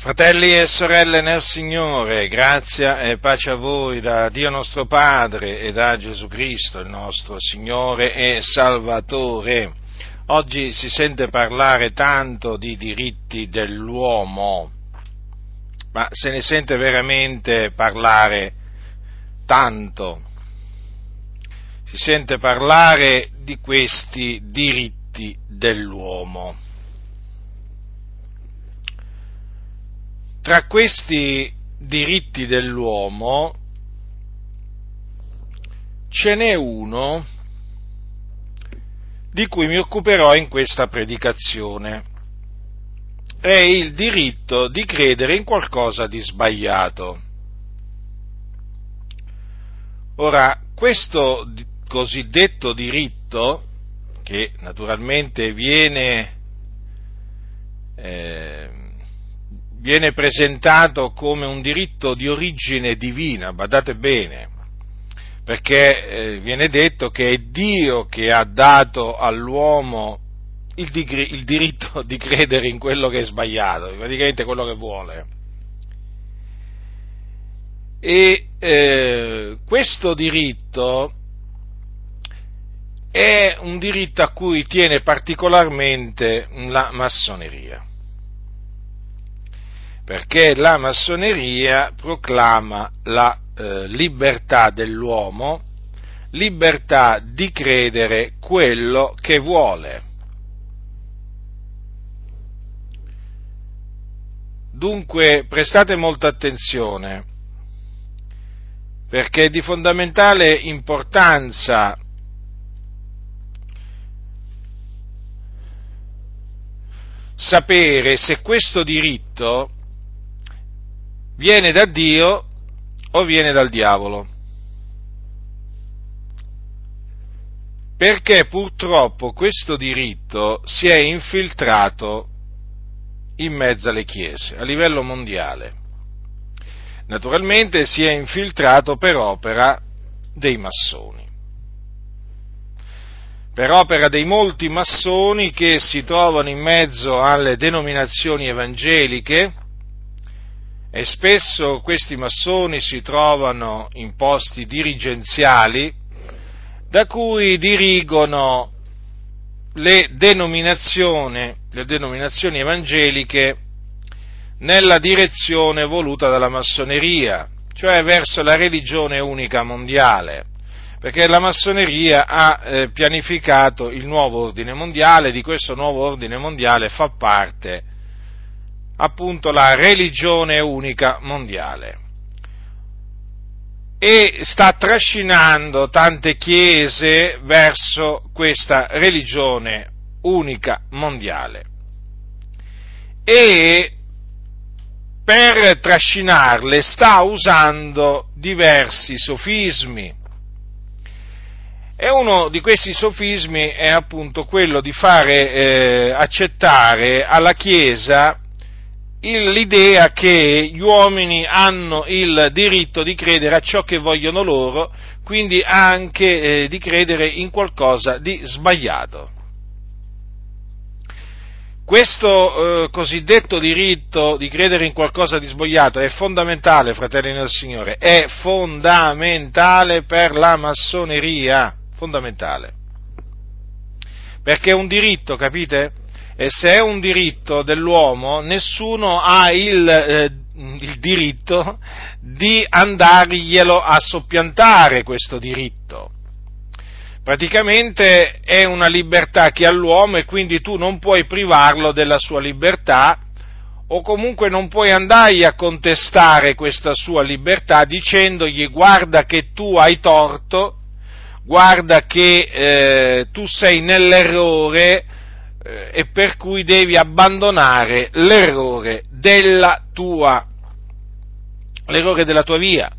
Fratelli e sorelle nel Signore, grazia e pace a voi da Dio nostro Padre e da Gesù Cristo, il nostro Signore e Salvatore. Oggi si sente parlare tanto di diritti dell'uomo, ma se ne sente veramente parlare tanto. Si sente parlare di questi diritti dell'uomo. Tra questi diritti dell'uomo ce n'è uno di cui mi occuperò in questa predicazione. È il diritto di credere in qualcosa di sbagliato. Ora, questo cosiddetto diritto, che naturalmente viene eh, viene presentato come un diritto di origine divina, badate bene, perché eh, viene detto che è Dio che ha dato all'uomo il, di, il, diritto di credere in quello che è sbagliato, praticamente quello che vuole. E eh, questo diritto è un diritto a cui tiene particolarmente la massoneria perché la massoneria proclama la eh, libertà dell'uomo, libertà di credere quello che vuole. Dunque prestate molta attenzione, perché è di fondamentale importanza sapere se questo diritto viene da Dio o viene dal diavolo. Perché purtroppo questo diritto si è infiltrato in mezzo alle chiese, a livello mondiale. Naturalmente si è infiltrato per opera dei massoni, per opera dei molti massoni che si trovano in mezzo alle denominazioni evangeliche, e spesso questi massoni si trovano in posti dirigenziali da cui dirigono le denominazioni, le denominazioni evangeliche nella direzione voluta dalla massoneria, cioè verso la religione unica mondiale, perché la massoneria ha eh, pianificato il nuovo ordine mondiale, di questo nuovo ordine mondiale fa parte appunto la religione unica mondiale e sta trascinando tante chiese verso questa religione unica mondiale. E per trascinarle sta usando diversi sofismi. E uno di questi sofismi è appunto quello di fare eh, accettare alla Chiesa l'idea che gli uomini hanno il diritto di credere a ciò che vogliono loro, quindi anche eh, di credere in qualcosa di sbagliato. Questo eh, cosiddetto diritto di credere in qualcosa di sbagliato è fondamentale, fratelli del Signore, è fondamentale per la massoneria, fondamentale. Perché è un diritto, capite? E se è un diritto dell'uomo, nessuno ha il, eh, il diritto di andarglielo a soppiantare questo diritto. Praticamente è una libertà che ha l'uomo e quindi tu non puoi privarlo della sua libertà o comunque non puoi andargli a contestare questa sua libertà dicendogli guarda che tu hai torto, guarda che eh, tu sei nell'errore, eh, e per cui devi abbandonare l'errore della tua, l'errore della tua via.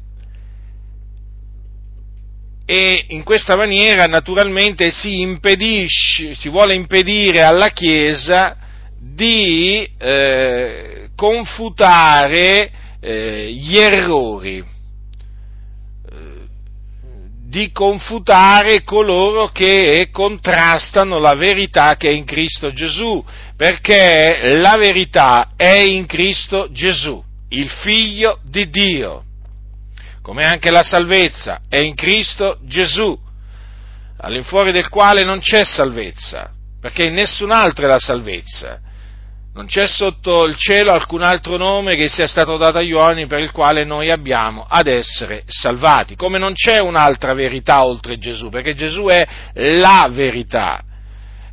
E in questa maniera naturalmente si impedisce, si vuole impedire alla Chiesa di eh, confutare eh, gli errori di confutare coloro che contrastano la verità che è in Cristo Gesù, perché la verità è in Cristo Gesù, il figlio di Dio, come anche la salvezza è in Cristo Gesù, all'infuori del quale non c'è salvezza, perché in nessun altro è la salvezza non c'è sotto il cielo alcun altro nome che sia stato dato agli uomini per il quale noi abbiamo ad essere salvati, come non c'è un'altra verità oltre Gesù, perché Gesù è la verità.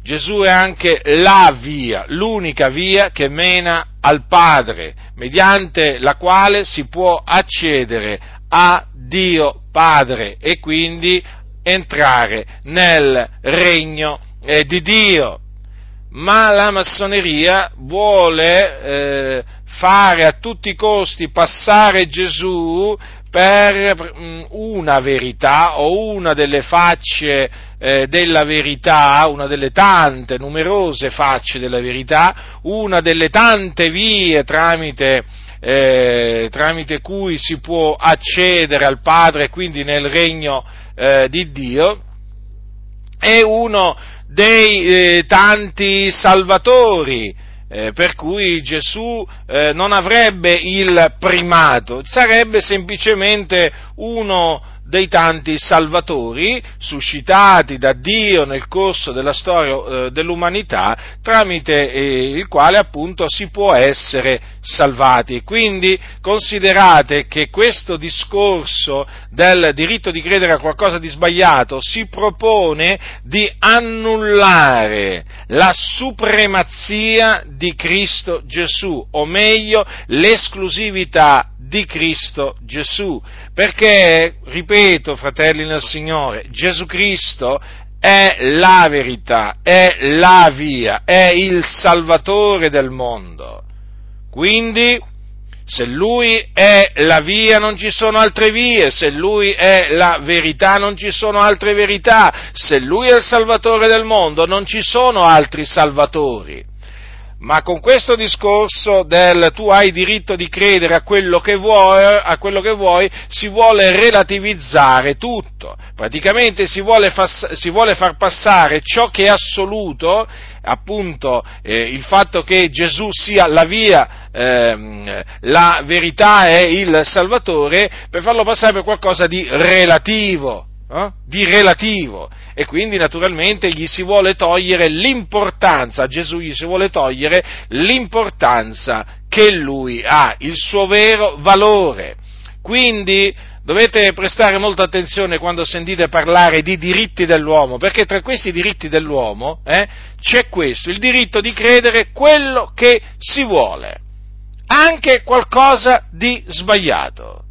Gesù è anche la via, l'unica via che mena al Padre, mediante la quale si può accedere a Dio Padre e quindi entrare nel regno eh, di Dio ma la massoneria vuole eh, fare a tutti i costi passare Gesù per mm, una verità o una delle facce eh, della verità, una delle tante numerose facce della verità, una delle tante vie tramite, eh, tramite cui si può accedere al Padre e quindi nel regno eh, di Dio, è uno dei eh, tanti salvatori, eh, per cui Gesù eh, non avrebbe il primato, sarebbe semplicemente uno dei tanti salvatori suscitati da Dio nel corso della storia eh, dell'umanità tramite eh, il quale appunto si può essere salvati. Quindi considerate che questo discorso del diritto di credere a qualcosa di sbagliato si propone di annullare la supremazia di Cristo Gesù, o meglio l'esclusività di Cristo Gesù, perché, ripeto, fratelli nel Signore, Gesù Cristo è la verità, è la via, è il Salvatore del mondo. Quindi, se Lui è la via non ci sono altre vie, se Lui è la verità non ci sono altre verità, se Lui è il Salvatore del mondo non ci sono altri Salvatori ma con questo discorso del tu hai diritto di credere a quello che vuoi, quello che vuoi si vuole relativizzare tutto, praticamente si vuole, far, si vuole far passare ciò che è assoluto, appunto eh, il fatto che Gesù sia la via, eh, la verità e il Salvatore, per farlo passare per qualcosa di relativo eh? di relativo e quindi naturalmente gli si vuole togliere l'importanza, a Gesù gli si vuole togliere l'importanza che lui ha, il suo vero valore. Quindi dovete prestare molta attenzione quando sentite parlare di diritti dell'uomo, perché tra questi diritti dell'uomo eh, c'è questo, il diritto di credere quello che si vuole, anche qualcosa di sbagliato.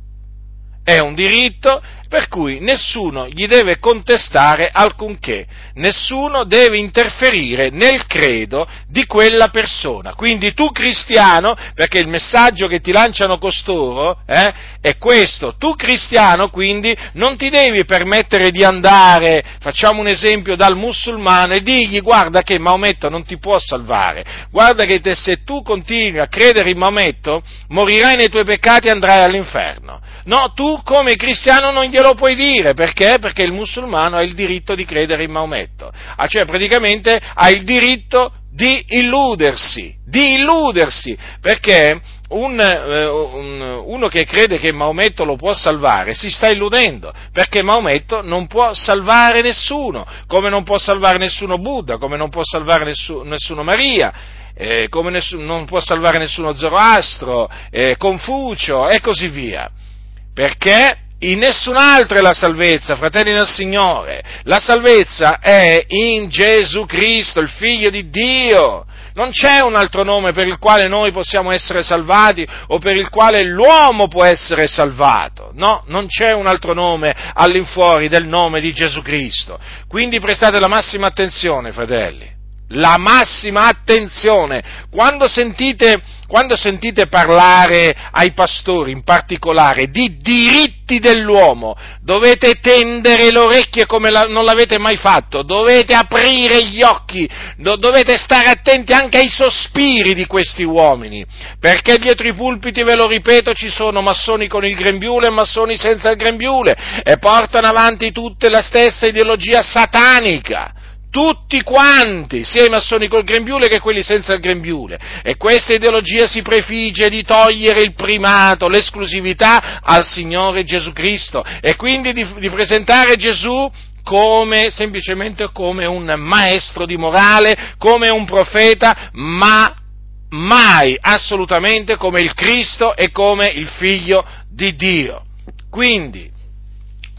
È un diritto per cui nessuno gli deve contestare alcunché, nessuno deve interferire nel credo di quella persona. Quindi tu cristiano, perché il messaggio che ti lanciano costoro eh, è questo, tu cristiano quindi non ti devi permettere di andare, facciamo un esempio, dal musulmano e digli guarda che Maometto non ti può salvare, guarda che te, se tu continui a credere in Maometto morirai nei tuoi peccati e andrai all'inferno. No, tu come cristiano non gli glielo puoi dire, perché? Perché il musulmano ha il diritto di credere in Maometto, ah, cioè praticamente ha il diritto di illudersi, di illudersi, perché un, eh, un, uno che crede che Maometto lo può salvare si sta illudendo, perché Maometto non può salvare nessuno, come non può salvare nessuno Buddha, come non può salvare nessuno, nessuno Maria, eh, come nessuno, non può salvare nessuno Zoroastro, eh, Confucio e così via. Perché? In nessun altro è la salvezza, fratelli del Signore. La salvezza è in Gesù Cristo, il Figlio di Dio. Non c'è un altro nome per il quale noi possiamo essere salvati o per il quale l'uomo può essere salvato. No, non c'è un altro nome all'infuori del nome di Gesù Cristo. Quindi prestate la massima attenzione, fratelli. La massima attenzione. Quando sentite, quando sentite, parlare ai pastori in particolare di diritti dell'uomo, dovete tendere le orecchie come la, non l'avete mai fatto, dovete aprire gli occhi, do, dovete stare attenti anche ai sospiri di questi uomini, perché dietro i pulpiti, ve lo ripeto, ci sono massoni con il grembiule e massoni senza il grembiule e portano avanti tutte la stessa ideologia satanica tutti quanti, sia i massoni col grembiule che quelli senza il grembiule. E questa ideologia si prefigge di togliere il primato, l'esclusività al Signore Gesù Cristo e quindi di, di presentare Gesù come, semplicemente come un maestro di morale, come un profeta, ma mai assolutamente come il Cristo e come il Figlio di Dio. Quindi,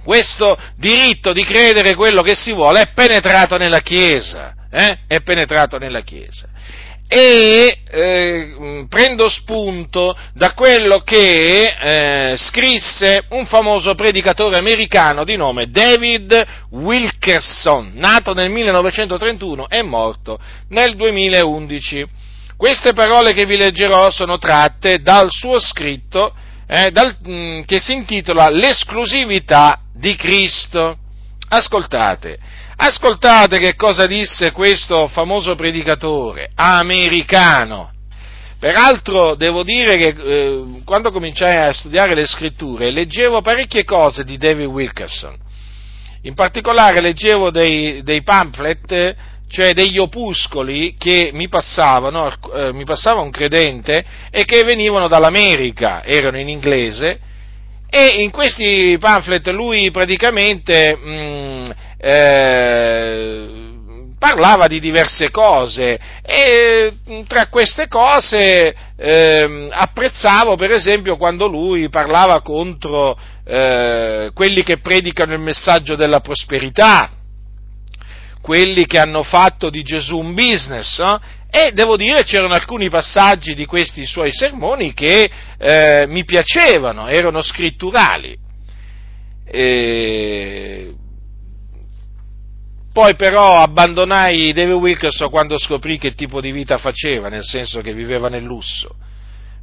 questo diritto di credere quello che si vuole è penetrato nella Chiesa, eh? è penetrato nella Chiesa. E eh, prendo spunto da quello che eh, scrisse un famoso predicatore americano di nome David Wilkerson, nato nel 1931 e morto nel 2011. Queste parole che vi leggerò sono tratte dal suo scritto eh, dal, mh, mm, che si intitola L'esclusività di Cristo. Ascoltate, ascoltate che cosa disse questo famoso predicatore americano. Peraltro devo dire che eh, quando cominciai a studiare le scritture leggevo parecchie cose di David Wilkerson. In particolare leggevo dei, dei pamphlet cioè degli opuscoli che mi passavano, eh, mi passava un credente e che venivano dall'America, erano in inglese, e in questi pamphlet lui praticamente mh, mm, eh, parlava di diverse cose e mm, tra queste cose eh, apprezzavo per esempio quando lui parlava contro eh, quelli che predicano il messaggio della prosperità, quelli che hanno fatto di Gesù un business, no? E devo dire c'erano alcuni passaggi di questi suoi sermoni che eh, mi piacevano, erano scritturali. E... Poi però abbandonai David Wilkerson quando scoprì che tipo di vita faceva, nel senso che viveva nel lusso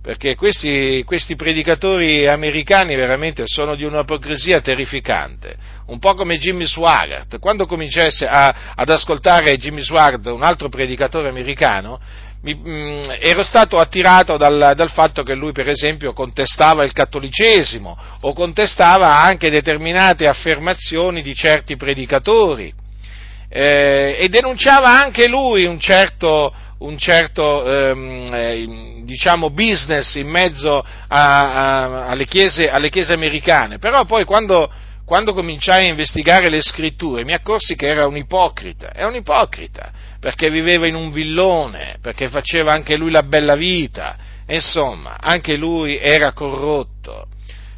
perché questi, questi, predicatori americani veramente sono di un'ipocrisia terrificante, un po' come Jimmy Swaggart. Quando cominciai ad ascoltare Jimmy Swaggart, un altro predicatore americano, mi, mh, mm, ero stato attirato dal, dal, fatto che lui, per esempio, contestava il cattolicesimo o contestava anche determinate affermazioni di certi predicatori eh, e denunciava anche lui un certo un certo ehm, eh, diciamo business in mezzo a, a, alle, chiese, alle, chiese, americane, però poi quando, quando, cominciai a investigare le scritture mi accorsi che era un ipocrita, è un ipocrita, perché viveva in un villone, perché faceva anche lui la bella vita, insomma, anche lui era corrotto.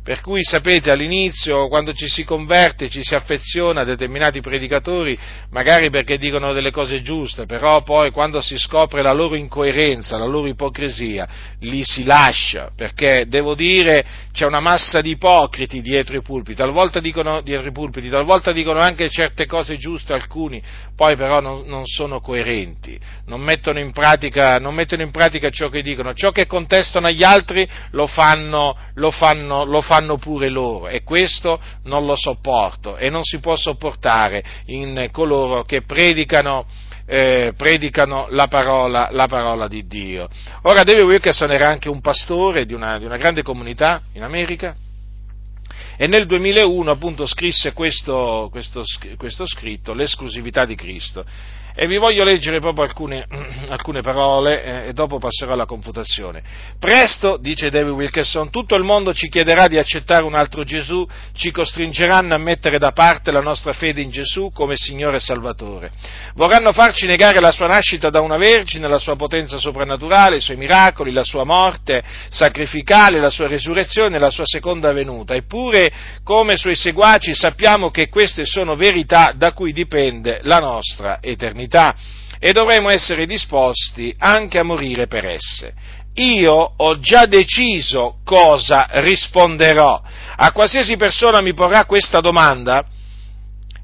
Per cui sapete, all'inizio, quando ci si converte, ci si affeziona a determinati predicatori, magari perché dicono delle cose giuste, però poi quando si scopre la loro incoerenza, la loro ipocrisia, li si lascia, perché devo dire c'è una massa di ipocriti dietro i pulpiti, talvolta dicono, pulpiti, talvolta dicono anche certe cose giuste alcuni, poi però non, non sono coerenti, non mettono, pratica, non mettono, in pratica, ciò che dicono, ciò che contestano agli altri lo fanno, lo fanno, lo fanno fanno pure loro e questo non lo sopporto e non si può sopportare in coloro che predicano, eh, predicano la, parola, la, parola, di Dio. Ora David Wilkerson era anche un pastore di una, di una grande comunità in America e nel 2001 appunto scrisse questo, questo, questo scritto, l'esclusività di Cristo. E vi voglio leggere proprio alcune, alcune parole eh, e dopo passerò alla confutazione. Presto, dice David Wilkerson, tutto il mondo ci chiederà di accettare un altro Gesù, ci costringeranno a mettere da parte la nostra fede in Gesù come Signore e Salvatore. Vorranno farci negare la sua nascita da una vergine, la sua potenza soprannaturale, i suoi miracoli, la sua morte sacrificale, la sua resurrezione la sua seconda venuta. Eppure, come suoi seguaci, sappiamo che queste sono verità da cui dipende la nostra eternità eternità e dovremo essere disposti anche a morire per esse. Io ho già deciso cosa risponderò. A qualsiasi persona mi porrà questa domanda,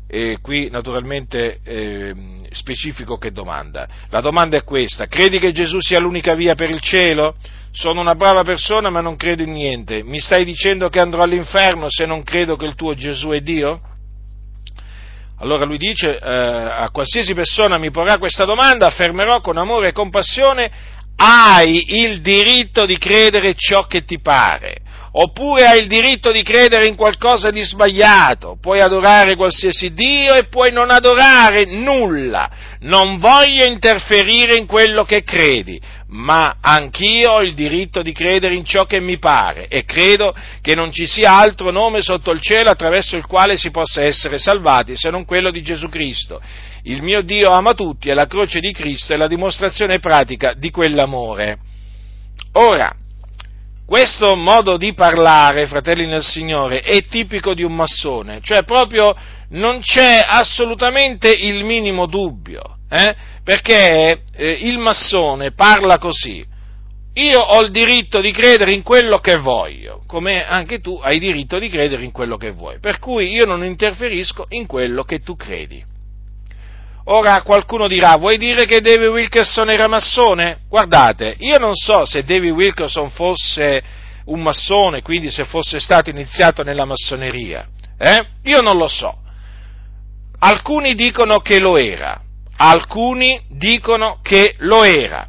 e qui naturalmente eh, specifico che domanda. La domanda è questa, credi che Gesù sia l'unica via per il cielo? Sono una brava persona ma non credo in niente. Mi stai dicendo che andrò all'inferno se non credo che il tuo Gesù è Dio? Allora lui dice, eh, a qualsiasi persona mi porrà questa domanda, affermerò con amore e compassione, hai il diritto di credere ciò che ti pare oppure hai il diritto di credere in qualcosa di sbagliato, puoi adorare qualsiasi Dio e puoi non adorare nulla, non voglio interferire in quello che credi, ma anch'io ho il diritto di credere in ciò che mi pare e credo che non ci sia altro nome sotto il cielo attraverso il quale si possa essere salvati se non quello di Gesù Cristo. Il mio Dio ama tutti e la croce di Cristo è la dimostrazione pratica di quell'amore. Ora, questo modo di parlare, fratelli nel Signore, è tipico di un massone, cioè proprio non c'è assolutamente il minimo dubbio, eh? perché eh, il massone parla così. Io ho il diritto di credere in quello che voglio, come anche tu hai diritto di credere in quello che vuoi, per cui io non interferisco in quello che tu credi. Ora qualcuno dirà, vuoi dire che David Wilkerson era massone? Guardate, io non so se David Wilkerson fosse un massone, quindi se fosse stato iniziato nella massoneria. Eh? Io non lo so. Alcuni dicono che lo era, alcuni dicono che lo era.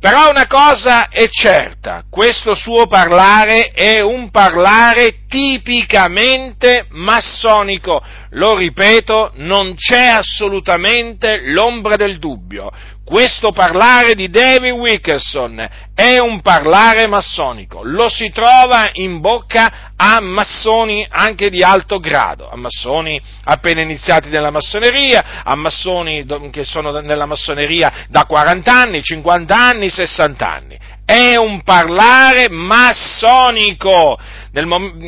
Però una cosa è certa, questo suo parlare è un parlare tipicamente massonico. Lo ripeto, non c'è assolutamente l'ombra del dubbio questo parlare di David Wilkerson è un parlare massonico, lo si trova in bocca a massoni anche di alto grado, a massoni appena iniziati nella massoneria, a massoni che sono nella massoneria da 40 anni, 50 anni, 60 anni. È un parlare massonico.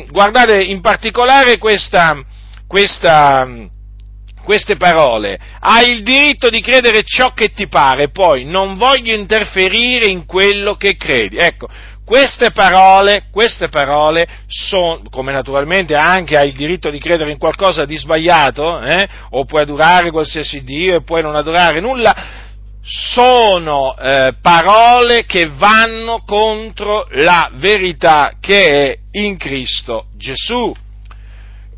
Guardate in particolare questa, questa queste parole, hai il diritto di credere ciò che ti pare, poi non voglio interferire in quello che credi. Ecco, queste parole, queste parole sono, come naturalmente anche hai il diritto di credere in qualcosa di sbagliato, eh, o puoi adorare qualsiasi Dio e puoi non adorare nulla, sono eh, parole che vanno contro la verità che è in Cristo Gesù.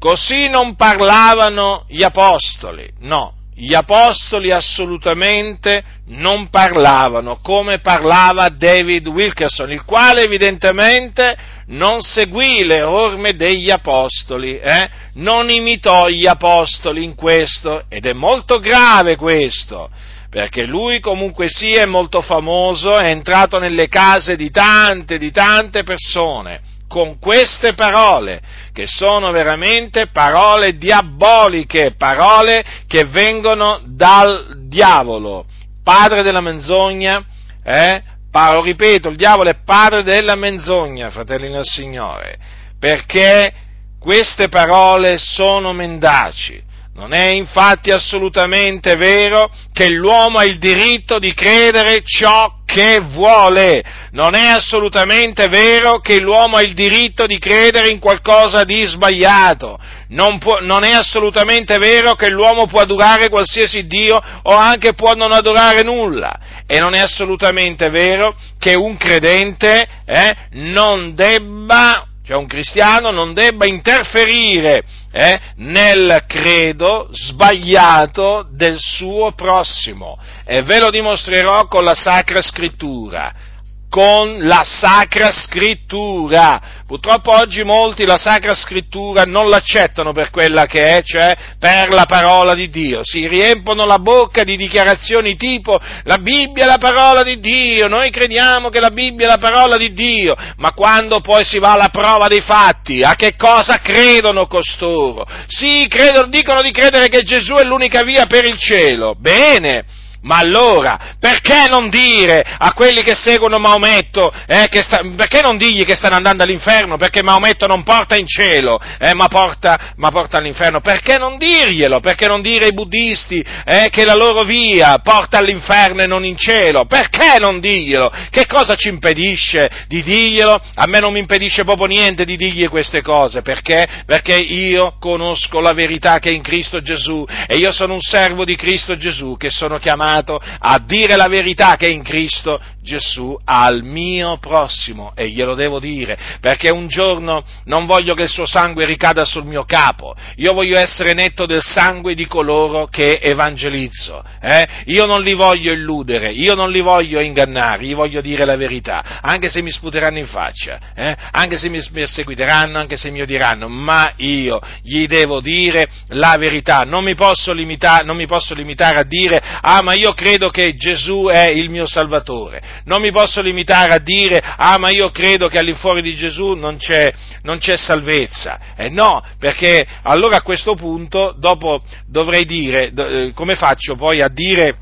Così non parlavano gli apostoli, no, gli apostoli assolutamente non parlavano come parlava David Wilkerson, il quale evidentemente non seguì le orme degli apostoli, eh? non imitò gli apostoli in questo, ed è molto grave questo, perché lui comunque sia è molto famoso, è entrato nelle case di tante, di tante persone con queste parole, che sono veramente parole diaboliche, parole che vengono dal diavolo, padre della menzogna, eh? Pa- ripeto, il diavolo è padre della menzogna, fratelli del Signore, perché queste parole sono mendaci, non è infatti assolutamente vero che l'uomo ha il diritto di credere ciò che vuole. Non è assolutamente vero che l'uomo ha il diritto di credere in qualcosa di sbagliato. Non, può, non, è assolutamente vero che l'uomo può adorare qualsiasi Dio o anche può non adorare nulla. E non è assolutamente vero che un credente eh, non debba cioè un cristiano non debba interferire eh, nel credo sbagliato del suo prossimo. E ve lo dimostrerò con la Sacra Scrittura con la Sacra Scrittura. Purtroppo oggi molti la Sacra Scrittura non l'accettano per quella che è, cioè per la parola di Dio. Si riempono la bocca di dichiarazioni tipo la Bibbia è la parola di Dio, noi crediamo che la Bibbia è la parola di Dio, ma quando poi si va alla prova dei fatti, a che cosa credono costoro? Sì, credono, dicono di credere che Gesù è l'unica via per il cielo. Bene, Ma allora, perché non dire a quelli che seguono Maometto, eh, che sta, perché non dirgli che stanno andando all'inferno? Perché Maometto non porta in cielo, eh, ma, porta, ma, porta, all'inferno. Perché non dirglielo? Perché non dire ai buddisti eh, che la loro via porta all'inferno e non in cielo? Perché non dirglielo? Che cosa ci impedisce di dirglielo? A me non mi impedisce proprio niente di dirgli queste cose. Perché? Perché io conosco la verità che è in Cristo Gesù e io sono un servo di Cristo Gesù che sono chiamato a dire la verità che è in Cristo Gesù al mio prossimo e glielo devo dire perché un giorno non voglio che il suo sangue ricada sul mio capo, io voglio essere netto del sangue di coloro che evangelizzo, eh? io non li voglio illudere, io non li voglio ingannare, gli voglio dire la verità, anche se mi sputeranno in faccia, eh? anche se mi perseguiteranno, anche se mi odieranno, ma io gli devo dire la verità, non mi posso limitare, mi posso limitare a dire ah ma io credo che Gesù è il mio Salvatore, non mi posso limitare a dire ah ma io credo che all'infuori di Gesù non c'è, non c'è salvezza. Eh no, perché allora a questo punto dopo dovrei dire, eh, come faccio poi a dire,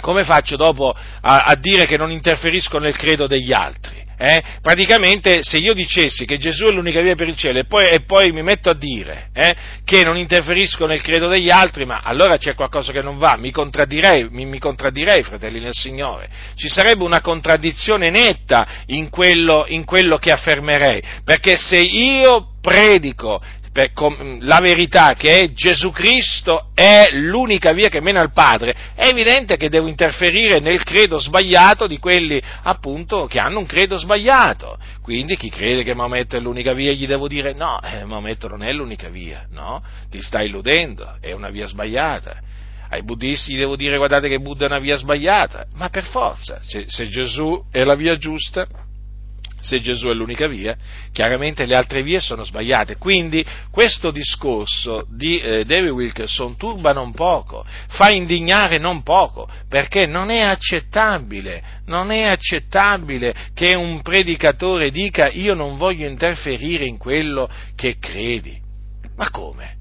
come faccio dopo a, a dire che non interferisco nel credo degli altri? Eh? praticamente se io dicessi che Gesù è l'unica via per il cielo e poi, e poi mi metto a dire eh, che non interferisco nel credo degli altri, ma allora c'è qualcosa che non va, mi contraddirei, mi, mi contraddirei fratelli nel Signore. Ci sarebbe una contraddizione netta in quello, in quello che affermerei, perché se io predico la verità che è Gesù Cristo è l'unica via che mena al Padre, è evidente che devo interferire nel credo sbagliato di quelli appunto che hanno un credo sbagliato. Quindi chi crede che Maometto è l'unica via gli devo dire no, eh, Maometto non è l'unica via, no? Ti stai illudendo, è una via sbagliata. Ai buddisti gli devo dire guardate che Buddha è una via sbagliata, ma per forza, se, se Gesù è la via giusta, se Gesù è l'unica via, chiaramente le altre vie sono sbagliate. Quindi questo discorso di eh, David Wilkerson turba non poco, fa indignare non poco, perché non è accettabile, non è accettabile che un predicatore dica io non voglio interferire in quello che credi. Ma come?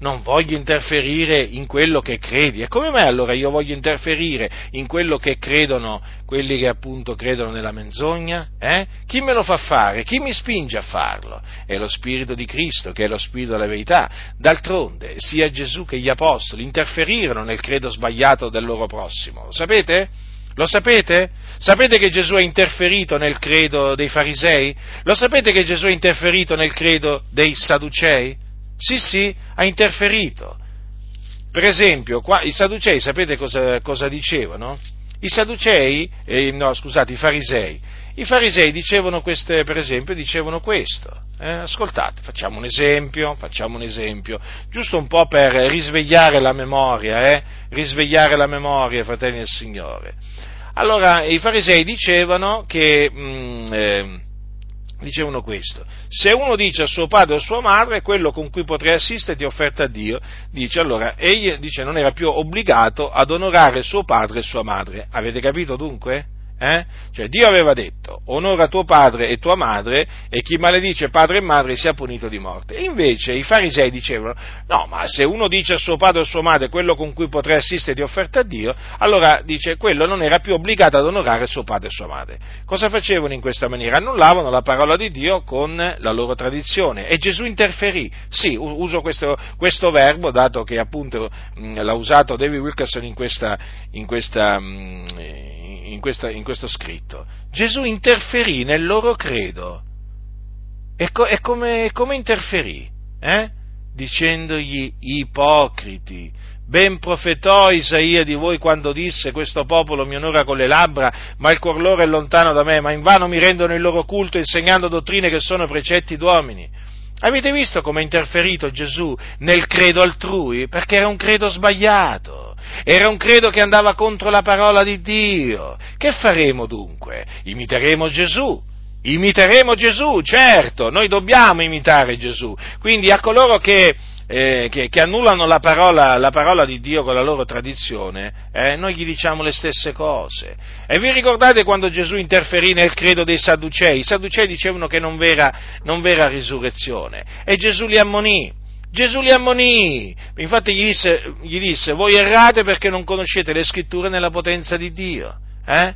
Non voglio interferire in quello che credi. E come mai allora io voglio interferire in quello che credono quelli che appunto credono nella menzogna? Eh? Chi me lo fa fare? Chi mi spinge a farlo? È lo Spirito di Cristo, che è lo Spirito della verità. D'altronde, sia Gesù che gli Apostoli interferirono nel credo sbagliato del loro prossimo. Lo sapete? Lo sapete? Sapete che Gesù ha interferito nel credo dei farisei? Lo sapete che Gesù ha interferito nel credo dei sadducei? Sì, sì, ha interferito. Per esempio, qua, i Sadducei, sapete cosa, cosa dicevano? I Sadducei, eh, no scusate, i Farisei, i Farisei dicevano queste, per esempio, dicevano questo. Eh, ascoltate, facciamo un esempio, facciamo un esempio, giusto un po' per risvegliare la memoria, eh? risvegliare la memoria, fratelli del Signore. Allora, i Farisei dicevano che, mh, mm, dicevano questo, se uno dice a suo padre o a sua madre quello con cui potrei assisterti è offerta a Dio, dice allora egli dice, non era più obbligato ad onorare suo padre e sua madre. Avete capito dunque? Eh? Cioè Dio aveva detto onora tuo padre e tua madre e chi maledice padre e madre sia punito di morte. E invece i farisei dicevano no, ma se uno dice a suo padre o a sua madre quello con cui potrei assistere di offerta a Dio, allora dice quello non era più obbligato ad onorare suo padre e sua madre. Cosa facevano in questa maniera? Annullavano la parola di Dio con la loro tradizione e Gesù interferì. Sì, uso questo, questo verbo dato che appunto mh, l'ha usato David Wilkerson in questa, in questa mh, in, questa, in questo scritto. Gesù interferì nel loro credo. E, co- e come, come, interferì? Eh? Dicendogli ipocriti. Ben profetò Isaia di voi quando disse questo popolo mi onora con le labbra, ma il cuor loro è lontano da me, ma invano mi rendono il loro culto insegnando dottrine che sono precetti d'uomini. Avete visto come ha interferito Gesù nel credo altrui? Perché era un credo sbagliato. Era un credo che andava contro la parola di Dio. Che faremo dunque? Imiteremo Gesù. Imiteremo Gesù, certo, noi dobbiamo imitare Gesù. Quindi a coloro che, eh, che, che annullano la parola, la parola, di Dio con la loro tradizione, eh, noi gli diciamo le stesse cose. E vi ricordate quando Gesù interferì nel credo dei Sadducei? I Sadducei dicevano che non vera, non vera risurrezione e Gesù li ammonì Gesù li ammonì, infatti gli disse, gli disse, voi errate perché non conoscete le scritture nella potenza di Dio. Eh?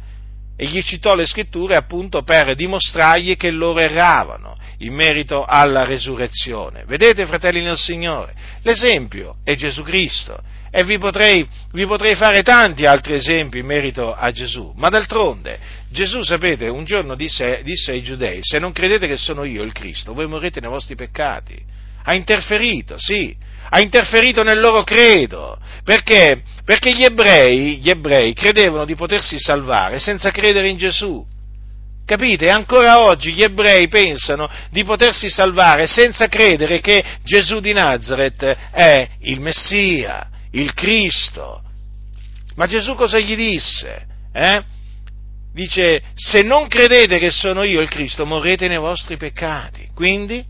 E gli citò le scritture appunto per dimostrargli che loro erravano in merito alla resurrezione. Vedete, fratelli nel Signore, l'esempio è Gesù Cristo e vi potrei, vi potrei, fare tanti altri esempi in merito a Gesù, ma d'altronde Gesù, sapete, un giorno disse, disse ai giudei, se non credete che sono io il Cristo, voi morrete nei vostri peccati. Ha interferito, sì, ha interferito nel loro credo. Perché? Perché gli ebrei, gli ebrei credevano di potersi salvare senza credere in Gesù. Capite? Ancora oggi gli ebrei pensano di potersi salvare senza credere che Gesù di Nazareth è il Messia, il Cristo. Ma Gesù cosa gli disse? Eh? Dice, se non credete che sono io il Cristo, morrete nei vostri peccati. Quindi,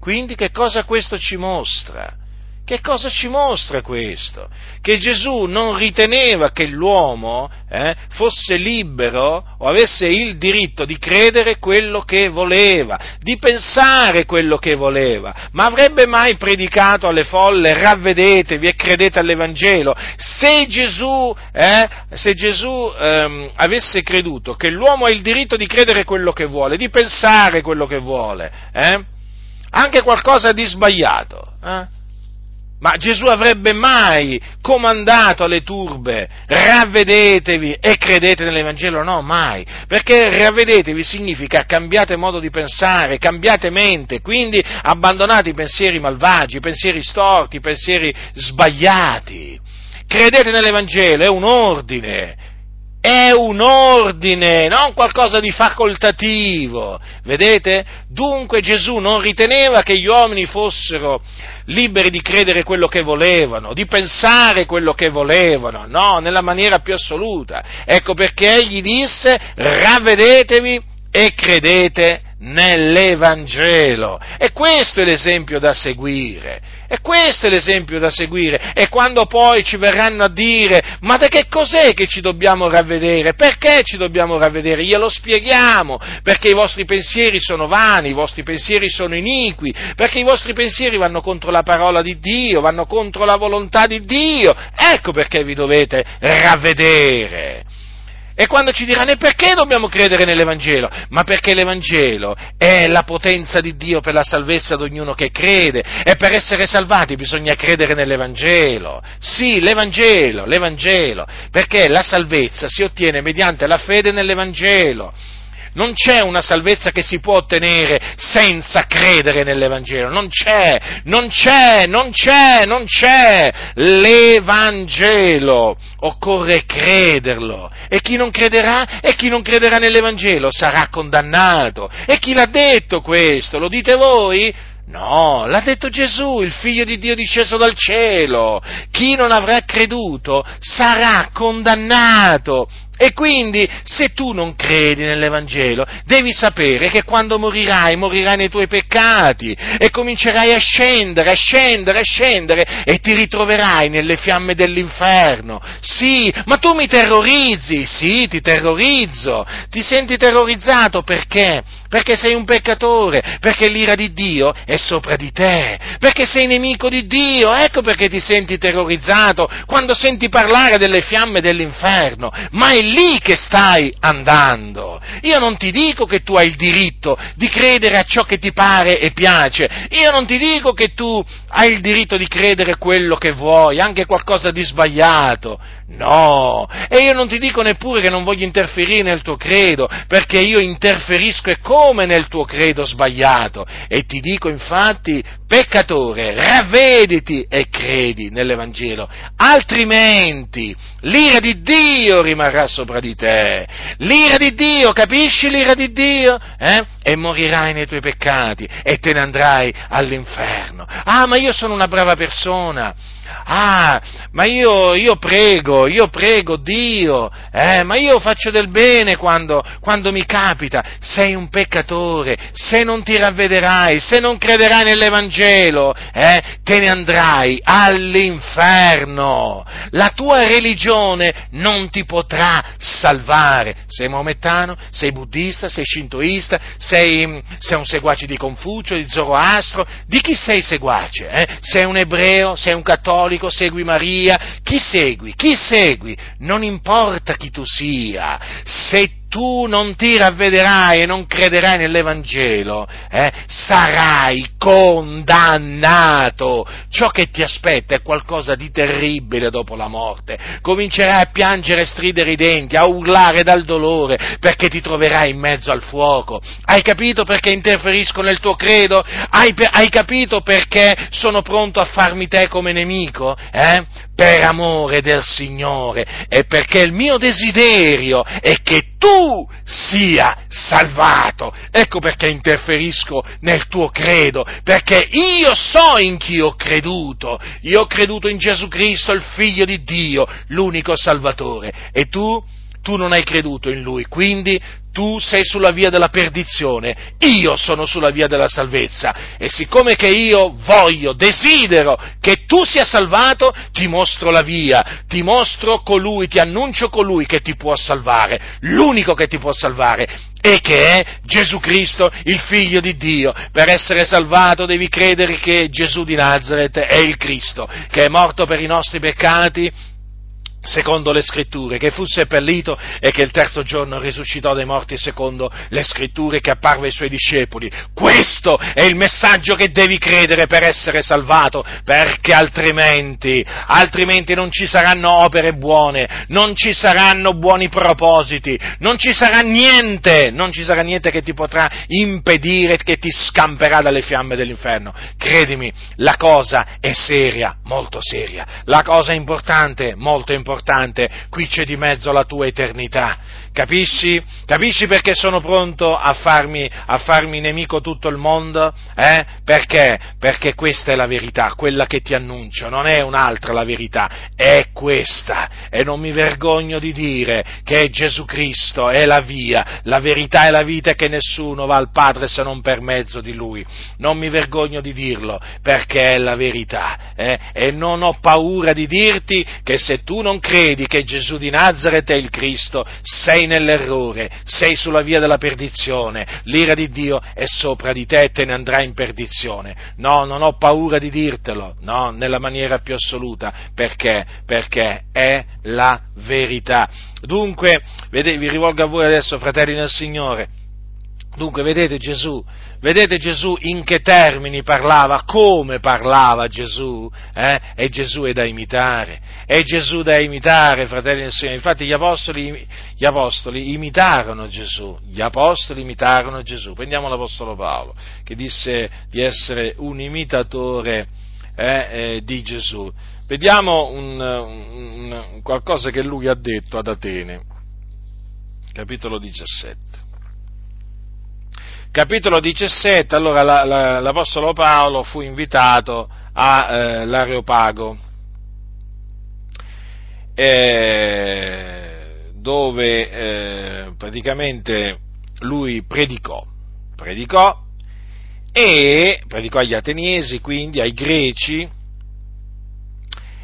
quindi che cosa questo ci mostra? Che cosa ci mostra questo? Che Gesù non riteneva che l'uomo eh, fosse libero o avesse il diritto di credere quello che voleva, di pensare quello che voleva, ma avrebbe mai predicato alle folle ravvedetevi e credete all'Evangelo? Se Gesù, eh, se Gesù ehm, avesse creduto che l'uomo ha il diritto di credere quello che vuole, di pensare quello che vuole, eh, anche qualcosa di sbagliato, eh, ma Gesù avrebbe mai comandato alle turbe, ravvedetevi e credete nell'Evangelo? No, mai. Perché ravvedetevi significa cambiate modo di pensare, cambiate mente, quindi abbandonate i pensieri malvagi, i pensieri storti, i pensieri sbagliati. Credete nell'Evangelo, è un ordine, è un ordine, non qualcosa di facoltativo. Vedete? Dunque Gesù non riteneva che gli uomini fossero liberi di credere quello che volevano, di pensare quello che volevano, no, nella maniera più assoluta. Ecco perché egli disse ravvedetevi e credete nell'Evangelo. E questo è l'esempio da seguire. E questo è l'esempio da seguire. E quando poi ci verranno a dire, ma da che cos'è che ci dobbiamo ravvedere? Perché ci dobbiamo ravvedere? Glielo spieghiamo. Perché i vostri pensieri sono vani, i vostri pensieri sono iniqui, perché i vostri pensieri vanno contro la parola di Dio, vanno contro la volontà di Dio. Ecco perché vi dovete ravvedere. E quando ci diranno, e perché dobbiamo credere nell'Evangelo? Ma perché l'Evangelo è la potenza di Dio per la salvezza di ognuno che crede, e per essere salvati bisogna credere nell'Evangelo. Sì, l'Evangelo, l'Evangelo, perché la salvezza si ottiene mediante la fede nell'Evangelo non c'è una salvezza che si può ottenere senza credere nell'Evangelo, non c'è, non c'è, non c'è, non c'è l'Evangelo, occorre crederlo e chi non crederà e chi non crederà nell'Evangelo sarà condannato. E chi l'ha detto questo? Lo dite voi? No, l'ha detto Gesù, il figlio di Dio disceso dal cielo. Chi non avrà creduto sarà condannato. E quindi, se tu non credi nell'Evangelo, devi sapere che quando morirai, morirai nei tuoi peccati e comincerai a scendere, a scendere, a scendere e ti ritroverai nelle fiamme dell'inferno. Sì, ma tu mi terrorizzi, sì, ti terrorizzo, ti senti terrorizzato? Perché? Perché sei un peccatore, perché l'ira di Dio è sopra di te, perché sei nemico di Dio, ecco perché ti senti terrorizzato quando senti parlare delle fiamme dell'inferno, ma è lì che stai andando. Io non ti dico che tu hai il diritto di credere a ciò che ti pare e piace, io non ti dico che tu hai il diritto di credere quello che vuoi, anche qualcosa di sbagliato. No, e io non ti dico neppure che non voglio interferire nel tuo credo, perché io interferisco e come nel tuo credo sbagliato. E ti dico infatti, peccatore, ravvediti e credi nell'Evangelo, altrimenti l'ira di Dio rimarrà sopra di te. L'ira di Dio, capisci l'ira di Dio? Eh? E morirai nei tuoi peccati e te ne andrai all'inferno. Ah, ma io sono una brava persona Ah, ma io, io prego, io prego Dio, eh, ma io faccio del bene quando, quando mi capita. Sei un peccatore, se non ti ravvederai, se non crederai nell'Evangelo, eh, te ne andrai all'inferno. La tua religione non ti potrà salvare. Sei maomettano, sei buddista, sei shintoista, sei, sei un seguace di Confucio, di Zoroastro, di chi sei seguace? Eh? Sei un ebreo, sei un cattolico, segui Maria, chi segui? Chi segui? Non importa chi tu sia, se tu non ti ravvederai e non crederai nell'Evangelo, eh, sarai condannato. Ciò che ti aspetta è qualcosa di terribile dopo la morte. Comincerai a piangere e stridere i denti, a urlare dal dolore, perché ti troverai in mezzo al fuoco. Hai capito perché interferisco nel tuo credo? Hai, hai capito perché sono pronto a farmi te come nemico? Eh? Per amore del Signore e perché il mio desiderio è che tu sia salvato. Ecco perché interferisco nel tuo credo, perché io so in chi ho creduto. Io ho creduto in Gesù Cristo, il Figlio di Dio, l'unico Salvatore. E tu? Tu non hai creduto in Lui, quindi tu sei sulla via della perdizione, io sono sulla via della salvezza. E siccome che io voglio, desidero che tu sia salvato, ti mostro la via, ti mostro colui, ti annuncio colui che ti può salvare, l'unico che ti può salvare e che è Gesù Cristo, il figlio di Dio. Per essere salvato devi credere che Gesù di Nazareth è il Cristo, che è morto per i nostri peccati secondo le scritture, che fu seppellito e che il terzo giorno risuscitò dai morti secondo le scritture che apparve ai suoi discepoli. Questo è il messaggio che devi credere per essere salvato, perché altrimenti, altrimenti non ci saranno opere buone, non ci saranno buoni propositi, non ci sarà niente, non ci sarà niente che ti potrà impedire, che ti scamperà dalle fiamme dell'inferno. Credimi, la cosa è seria, molto seria, la cosa è importante, molto importante importante, qui c'è di mezzo la tua eternità. Capisci? Capisci perché sono pronto a farmi, a farmi nemico tutto il mondo? Eh? Perché? Perché questa è la verità, quella che ti annuncio, non è un'altra la verità, è questa. E non mi vergogno di dire che Gesù Cristo è la via, la verità e la vita e che nessuno va al Padre se non per mezzo di Lui. Non mi vergogno di dirlo, perché è la verità. Eh? E non ho paura di dirti che se tu non credi che Gesù di Nazareth è il Cristo, sei nell'errore, sei sulla via della perdizione, l'ira di Dio è sopra di te e te ne andrai in perdizione. No, non ho paura di dirtelo, no, nella maniera più assoluta, perché? Perché è la verità. Dunque, vedete, vi rivolgo a voi adesso, fratelli nel Signore, Dunque, vedete Gesù, vedete Gesù in che termini parlava, come parlava Gesù? Eh? E Gesù è da imitare, è Gesù da imitare, fratelli del Signore. Infatti gli apostoli, gli apostoli imitarono Gesù, gli apostoli imitarono Gesù. Prendiamo l'Apostolo Paolo, che disse di essere un imitatore eh, eh, di Gesù. Vediamo un, un, qualcosa che lui ha detto ad Atene, capitolo 17 capitolo 17, allora la, la, l'Apostolo Paolo fu invitato all'Areopago, eh, eh, dove eh, praticamente lui predicò, predicò e predicò agli ateniesi, quindi ai greci,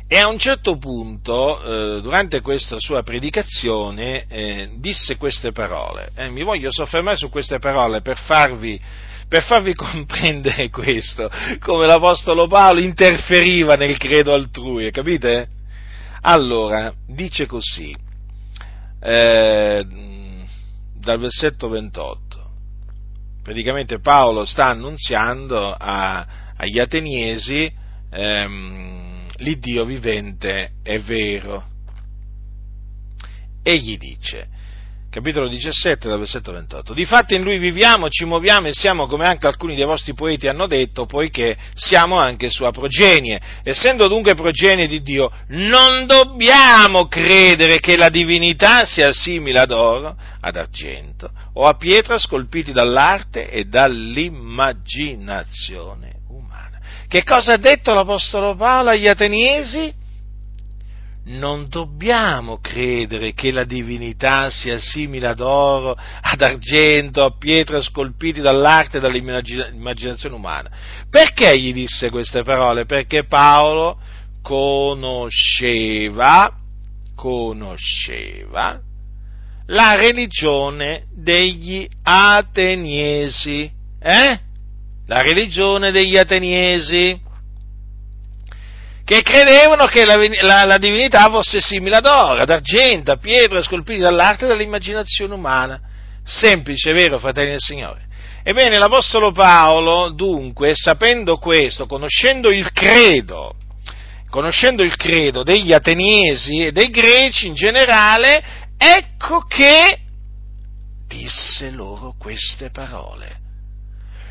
e a un certo punto, eh, durante questa sua predicazione, eh, disse queste parole. Eh, mi voglio soffermare su queste parole per farvi, per farvi comprendere questo, come l'Apostolo Paolo interferiva nel credo altrui, capite? Allora, dice così, eh, dal versetto 28, praticamente Paolo sta annunziando a, agli ateniesi, ehm, l'Iddio vivente è vero. Egli dice, capitolo 17, dal versetto 28. Difatti in lui viviamo, ci muoviamo e siamo come anche alcuni dei vostri poeti hanno detto, poiché siamo anche sua progenie. Essendo dunque progenie di Dio, non dobbiamo credere che la divinità sia simile ad oro, ad argento o a pietra scolpiti dall'arte e dall'immaginazione Che cosa ha detto l'Apostolo Paolo agli Ateniesi? Non dobbiamo credere che la divinità sia simile ad oro, ad argento, a pietre scolpiti dall'arte e dall'immaginazione umana. Perché gli disse queste parole? Perché Paolo conosceva, conosceva la religione degli ateniesi. Eh? La religione degli ateniesi che credevano che la, la, la, divinità fosse simile ad oro, ad argento, a pietre scolpiti dall'arte e dall'immaginazione umana. Semplice, vero, fratelli del Signore? Ebbene, l'Apostolo Paolo, dunque, sapendo questo, conoscendo il credo, conoscendo il credo degli ateniesi e dei greci in generale, ecco che disse loro queste parole.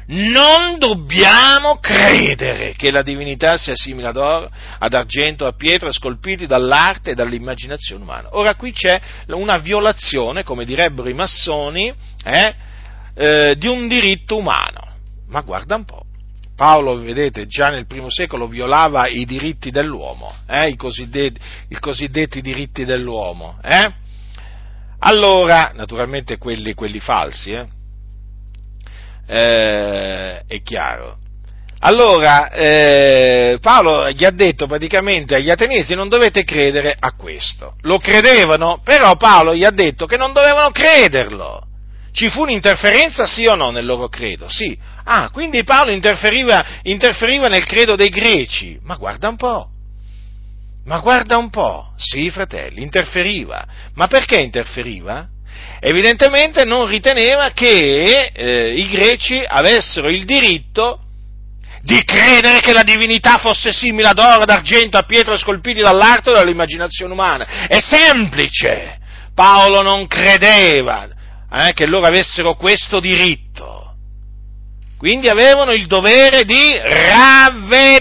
Non dobbiamo credere che la divinità sia simile ad oro, ad argento, a pietra, scolpiti dall'arte e dall'immaginazione umana. Ora qui c'è una violazione, come direbbero i massoni, eh, eh, di un diritto umano. Ma guarda un po'. Paolo, vedete, già nel primo secolo violava i diritti dell'uomo, eh, i, cosiddetti, i, cosiddetti, diritti dell'uomo. Eh? Allora, naturalmente quelli, quelli falsi, eh? Eh, è chiaro. Allora, eh, Paolo gli ha detto praticamente agli ateniesi non dovete credere a questo. Lo credevano, però Paolo gli ha detto che non dovevano crederlo. Ci fu un'interferenza sì o no nel loro credo? Sì. Ah, quindi Paolo interferiva, interferiva nel credo dei greci. Ma guarda un po'. Ma guarda un po'. Sì, fratelli, interferiva. Ma perché interferiva? Evidentemente non riteneva che eh, i greci avessero il diritto di credere che la divinità fosse simile ad oro, ad argento, a pietre scolpiti dall'arte o dall'immaginazione umana. È semplice. Paolo non credeva eh, che loro avessero questo diritto. Quindi avevano il dovere di ravvedersi.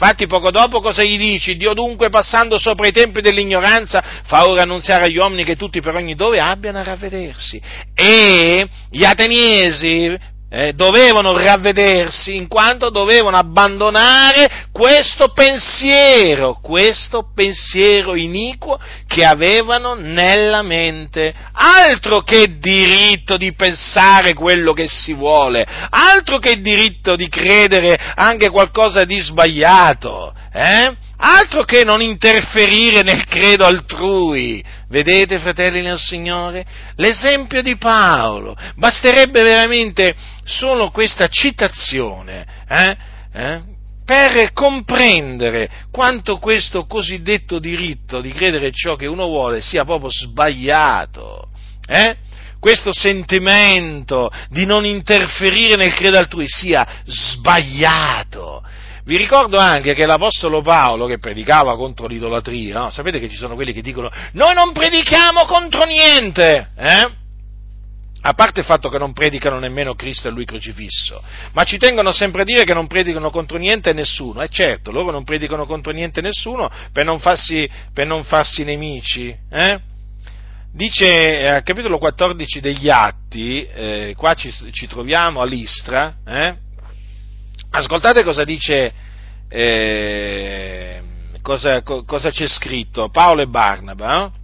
Infatti poco dopo cosa gli dici? Dio dunque passando sopra i tempi dell'ignoranza fa ora annunziare agli uomini che tutti per ogni dove abbiano a ravvedersi. E gli ateniesi eh, dovevano ravvedersi in quanto dovevano abbandonare questo pensiero, questo pensiero iniquo che avevano nella mente. Altro che diritto di pensare quello che si vuole, altro che diritto di credere anche qualcosa di sbagliato, eh? Altro che non interferire nel credo altrui. Vedete, fratelli nel Signore? L'esempio di Paolo. Basterebbe veramente solo questa citazione eh? Eh? per comprendere quanto questo cosiddetto diritto di credere ciò che uno vuole sia proprio sbagliato. Eh? questo sentimento di non interferire nel credo altrui sia sbagliato. Vi ricordo anche che l'Apostolo Paolo, che predicava contro l'idolatria, no? sapete che ci sono quelli che dicono noi non predichiamo contro niente, eh? a parte il fatto che non predicano nemmeno Cristo e Lui crocifisso, ma ci tengono sempre a dire che non predicano contro niente e nessuno. E certo, loro non predicano contro niente e nessuno per non farsi, per non farsi nemici. Eh? Dice eh, al capitolo 14 degli Atti, eh, qua ci, ci, troviamo a Listra, eh? Ascoltate cosa dice, eh, cosa, cosa, c'è scritto, Paolo e Barnaba. Eh?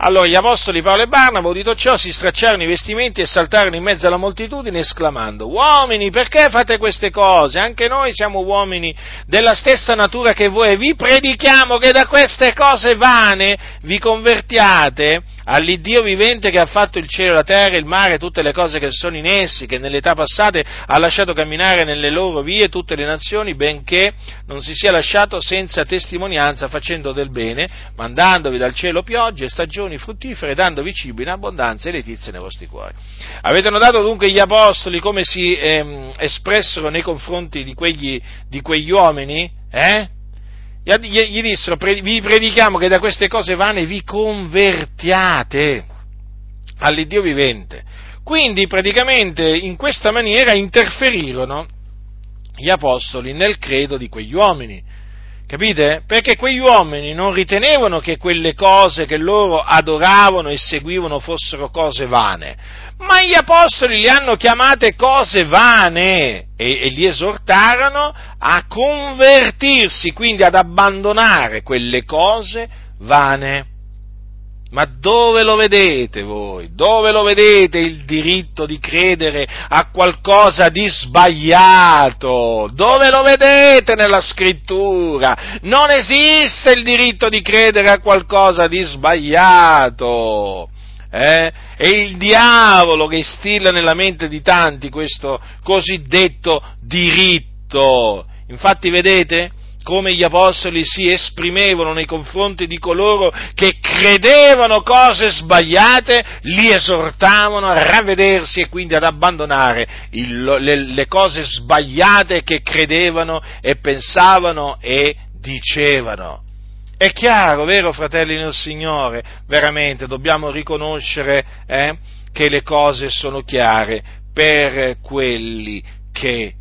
Allora gli apostoli Paolo e Barnaba, udito ciò, si stracciarono i vestimenti e saltarono in mezzo alla moltitudine esclamando, uomini, perché fate queste cose? Anche noi siamo uomini della stessa natura che voi, vi predichiamo che da queste cose vane vi convertiate all'Iddio vivente che ha fatto il cielo, la terra, il mare, e tutte le cose che sono in essi, che nelle età passate ha lasciato camminare nelle loro vie tutte le nazioni, benché non si sia lasciato senza testimonianza facendo del bene, mandandovi dal cielo piogge stagioni fruttifere, dandovi cibo in abbondanza e letizia nei vostri cuori. Avete notato dunque gli apostoli come si ehm, espressero nei confronti di quegli, di quegli uomini? Eh? Gli dissero, vi predichiamo che da queste cose vane vi convertiate all'Iddio vivente. Quindi praticamente in questa maniera interferirono gli apostoli nel credo di quegli uomini. Capite? Perché quegli uomini non ritenevano che quelle cose che loro adoravano e seguivano fossero cose vane, ma gli apostoli li hanno chiamate cose vane e, e li esortarono a convertirsi, quindi ad abbandonare quelle cose vane. Ma dove lo vedete voi? Dove lo vedete il diritto di credere a qualcosa di sbagliato? Dove lo vedete nella scrittura? Non esiste il diritto di credere a qualcosa di sbagliato. Eh? È il diavolo che instilla nella mente di tanti questo cosiddetto diritto. Infatti, vedete? Come gli apostoli si esprimevano nei confronti di coloro che credevano cose sbagliate, li esortavano a ravvedersi e quindi ad abbandonare il, le, le cose sbagliate che credevano e pensavano e dicevano. È chiaro, vero fratelli nel Signore? Veramente dobbiamo riconoscere eh, che le cose sono chiare per quelli che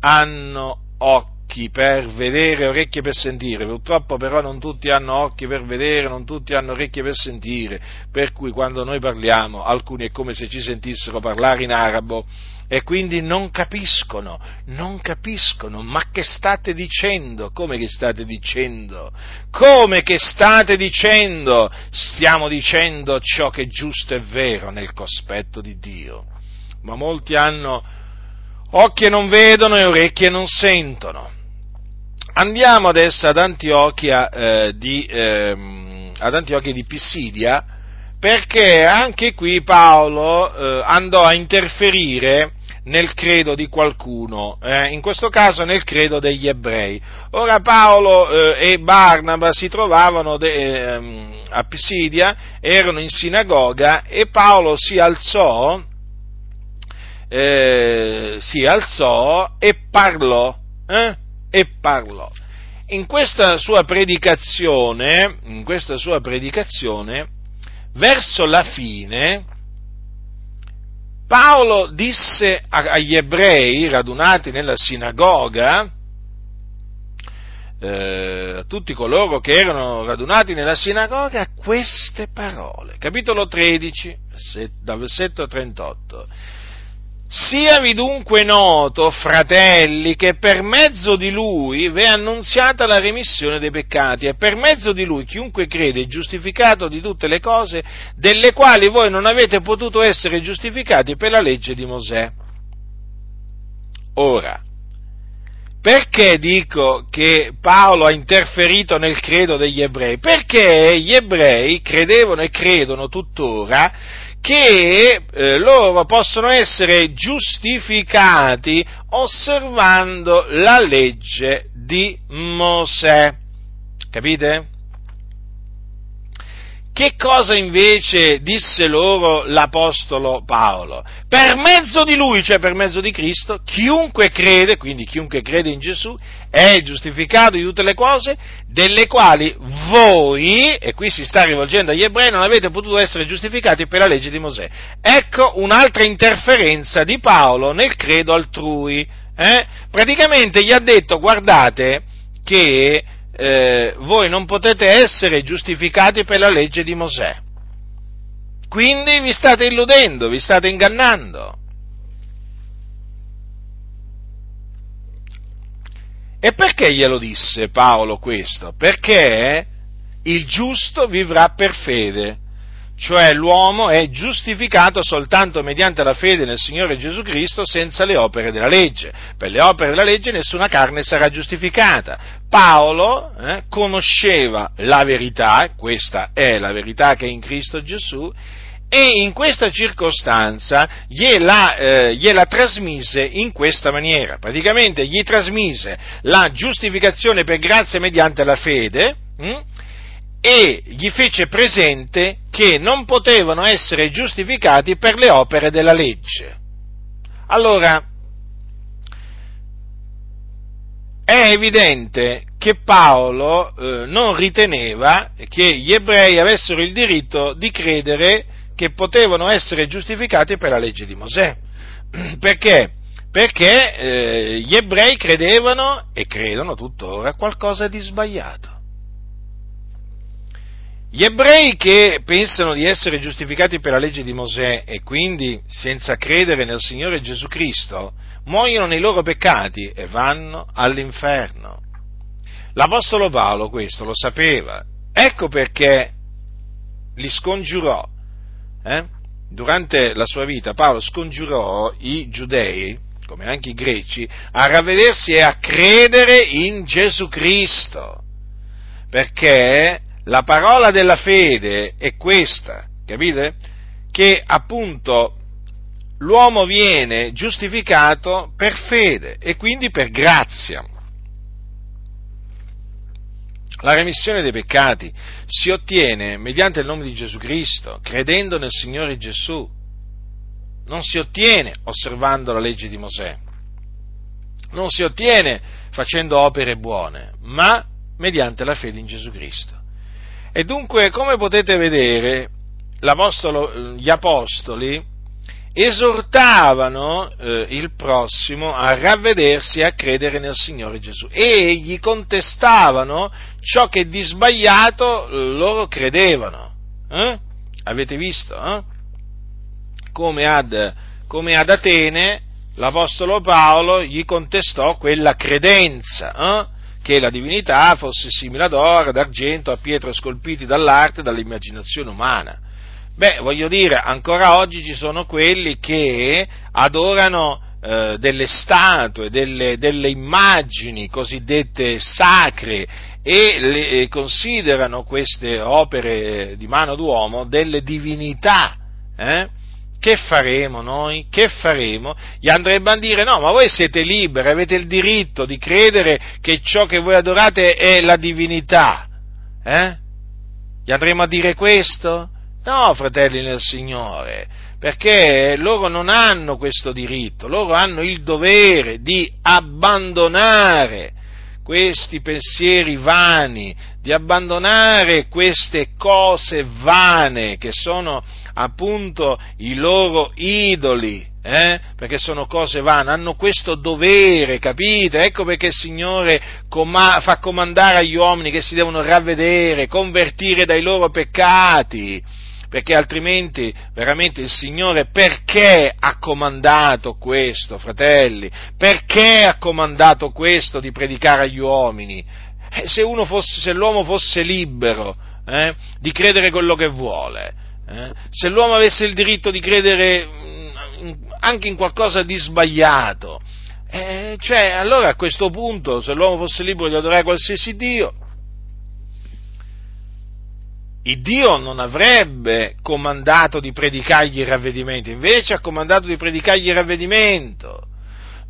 hanno occhi occhi per vedere, orecchie per sentire, purtroppo però non tutti hanno occhi per vedere, non tutti hanno orecchie per sentire, per cui quando noi parliamo alcuni è come se ci sentissero parlare in arabo e quindi non capiscono, non capiscono, ma che state dicendo? Come che state dicendo? Come che state dicendo? Stiamo dicendo ciò che è giusto e vero nel cospetto di Dio, ma molti hanno occhi e non vedono e orecchie non sentono. Andiamo adesso ad Antiochia, eh, di, ehm, ad Antiochia di Pissidia, perché anche qui Paolo eh, andò a interferire nel credo di qualcuno, eh, in questo caso nel credo degli ebrei. Ora Paolo eh, e Barnaba si trovavano de, eh, a Pissidia, erano in sinagoga e Paolo si alzò, eh, si alzò e parlò. E parlò. In questa sua predicazione, in questa sua predicazione, verso la fine, Paolo disse agli ebrei radunati nella sinagoga, eh, a tutti coloro che erano radunati nella sinagoga, queste parole. Capitolo 13, dal versetto 38 Siavi dunque noto, fratelli, che per mezzo di lui v'è annunziata la remissione dei peccati e per mezzo di lui chiunque crede è giustificato di tutte le cose delle quali voi non avete potuto essere giustificati per la legge di Mosè. Ora, perché dico che Paolo ha interferito nel credo degli ebrei? Perché gli ebrei credevano e credono tuttora che eh, loro possono essere giustificati osservando la legge di Mosè. Capite? Che cosa invece disse loro l'Apostolo Paolo? Per mezzo di lui, cioè per mezzo di Cristo, chiunque crede, quindi chiunque crede in Gesù, è giustificato di tutte le cose, delle quali voi, e qui si sta rivolgendo agli ebrei, non avete potuto essere giustificati per la legge di Mosè. Ecco un'altra interferenza di Paolo nel credo altrui. Eh? Praticamente gli ha detto, guardate, che eh, voi non potete essere giustificati per la legge di Mosè. Quindi vi state illudendo, vi state ingannando. E perché glielo disse Paolo questo? Perché il giusto vivrà per fede cioè l'uomo è giustificato soltanto mediante la fede nel Signore Gesù Cristo senza le opere della legge. Per le opere della legge nessuna carne sarà giustificata. Paolo eh, conosceva la verità, questa è la verità che è in Cristo Gesù, e in questa circostanza gliela, eh, gliela, trasmise in questa maniera. Praticamente gli trasmise la giustificazione per grazia mediante la fede, hm? e gli fece presente che non potevano essere giustificati per le opere della legge. Allora, è evidente che Paolo eh, non riteneva che gli ebrei avessero il diritto di credere che potevano essere giustificati per la legge di Mosè. Perché? Perché eh, gli ebrei credevano e credono tuttora qualcosa di sbagliato Gli ebrei che pensano di essere giustificati per la legge di Mosè e quindi senza credere nel Signore Gesù Cristo, muoiono nei loro peccati e vanno all'inferno. L'Apostolo Paolo questo lo sapeva, ecco perché li scongiurò. Eh? Durante la sua vita Paolo scongiurò i giudei, come anche i greci, a ravvedersi e a credere in Gesù Cristo, perché la parola della fede è questa, capite? Che appunto l'uomo viene giustificato per fede e quindi per grazia. La remissione dei peccati si ottiene mediante il nome di Gesù Cristo, credendo nel Signore Gesù. Non si ottiene osservando la legge di Mosè, non si ottiene facendo opere buone, ma mediante la fede in Gesù Cristo. E dunque, come potete vedere, gli apostoli esortavano eh, il prossimo a ravvedersi e a credere nel Signore Gesù e gli contestavano ciò che di sbagliato loro credevano. Eh? Avete visto? Eh? Come, ad, come, ad, Atene l'Apostolo Paolo gli contestò quella credenza eh? Che la divinità fosse simile ad oro, ad argento, a pietre scolpiti dall'arte e dall'immaginazione umana. Beh, voglio dire, ancora oggi ci sono quelli che adorano eh, delle statue, delle, delle, immagini cosiddette sacre e le, e considerano queste opere di mano d'uomo delle divinità. Eh? Che faremo noi? Che faremo? Gli andrebbe a dire no, ma voi siete liberi, avete il diritto di credere che ciò che voi adorate è la divinità. Eh? Gli andremo a dire questo? No, fratelli nel Signore, perché loro non hanno questo diritto, loro hanno il dovere di abbandonare questi pensieri vani, di abbandonare queste cose vane che sono appunto i loro idoli, eh? perché sono cose vane, hanno questo dovere, capite? Ecco perché il Signore com- fa comandare agli uomini che si devono ravvedere, convertire dai loro peccati perché altrimenti veramente il Signore perché ha comandato questo, fratelli? Perché ha comandato questo di predicare agli uomini? Eh, se, fosse, se, l'uomo fosse libero eh, di credere quello che vuole, eh, se l'uomo avesse il diritto di credere mm, anche in qualcosa di sbagliato, eh, cioè allora a questo punto se l'uomo fosse libero di adorare qualsiasi Dio, il Dio non avrebbe comandato di predicargli il ravvedimento, invece ha comandato di predicargli il ravvedimento.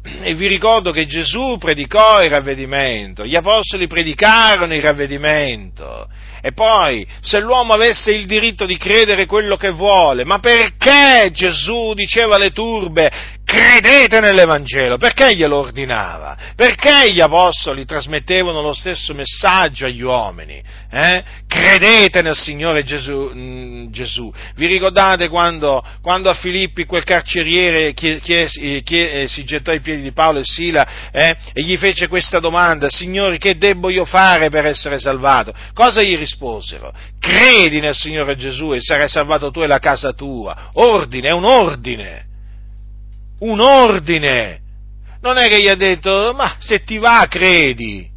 E vi ricordo che Gesù predicò il ravvedimento, gli apostoli predicarono il ravvedimento. E poi, se l'uomo avesse il diritto di credere quello che vuole, ma perché Gesù diceva alle turbe, credete nell'Evangelo, perché glielo ordinava? Perché gli apostoli trasmettevano lo stesso messaggio agli uomini? Eh? Credete nel Signore Gesù, mm, Gesù. Vi ricordate quando, quando, a Filippi quel carceriere chiese, chiese, si gettò ai piedi di Paolo e Sila eh? e gli fece questa domanda, Signori, che debbo io fare per essere salvato? Cosa gli rispose? risposero, credi nel Signore Gesù e sarai salvato tu e la casa tua. Ordine, è un ordine. Un ordine. Non è che gli ha detto, ma se ti va, credi.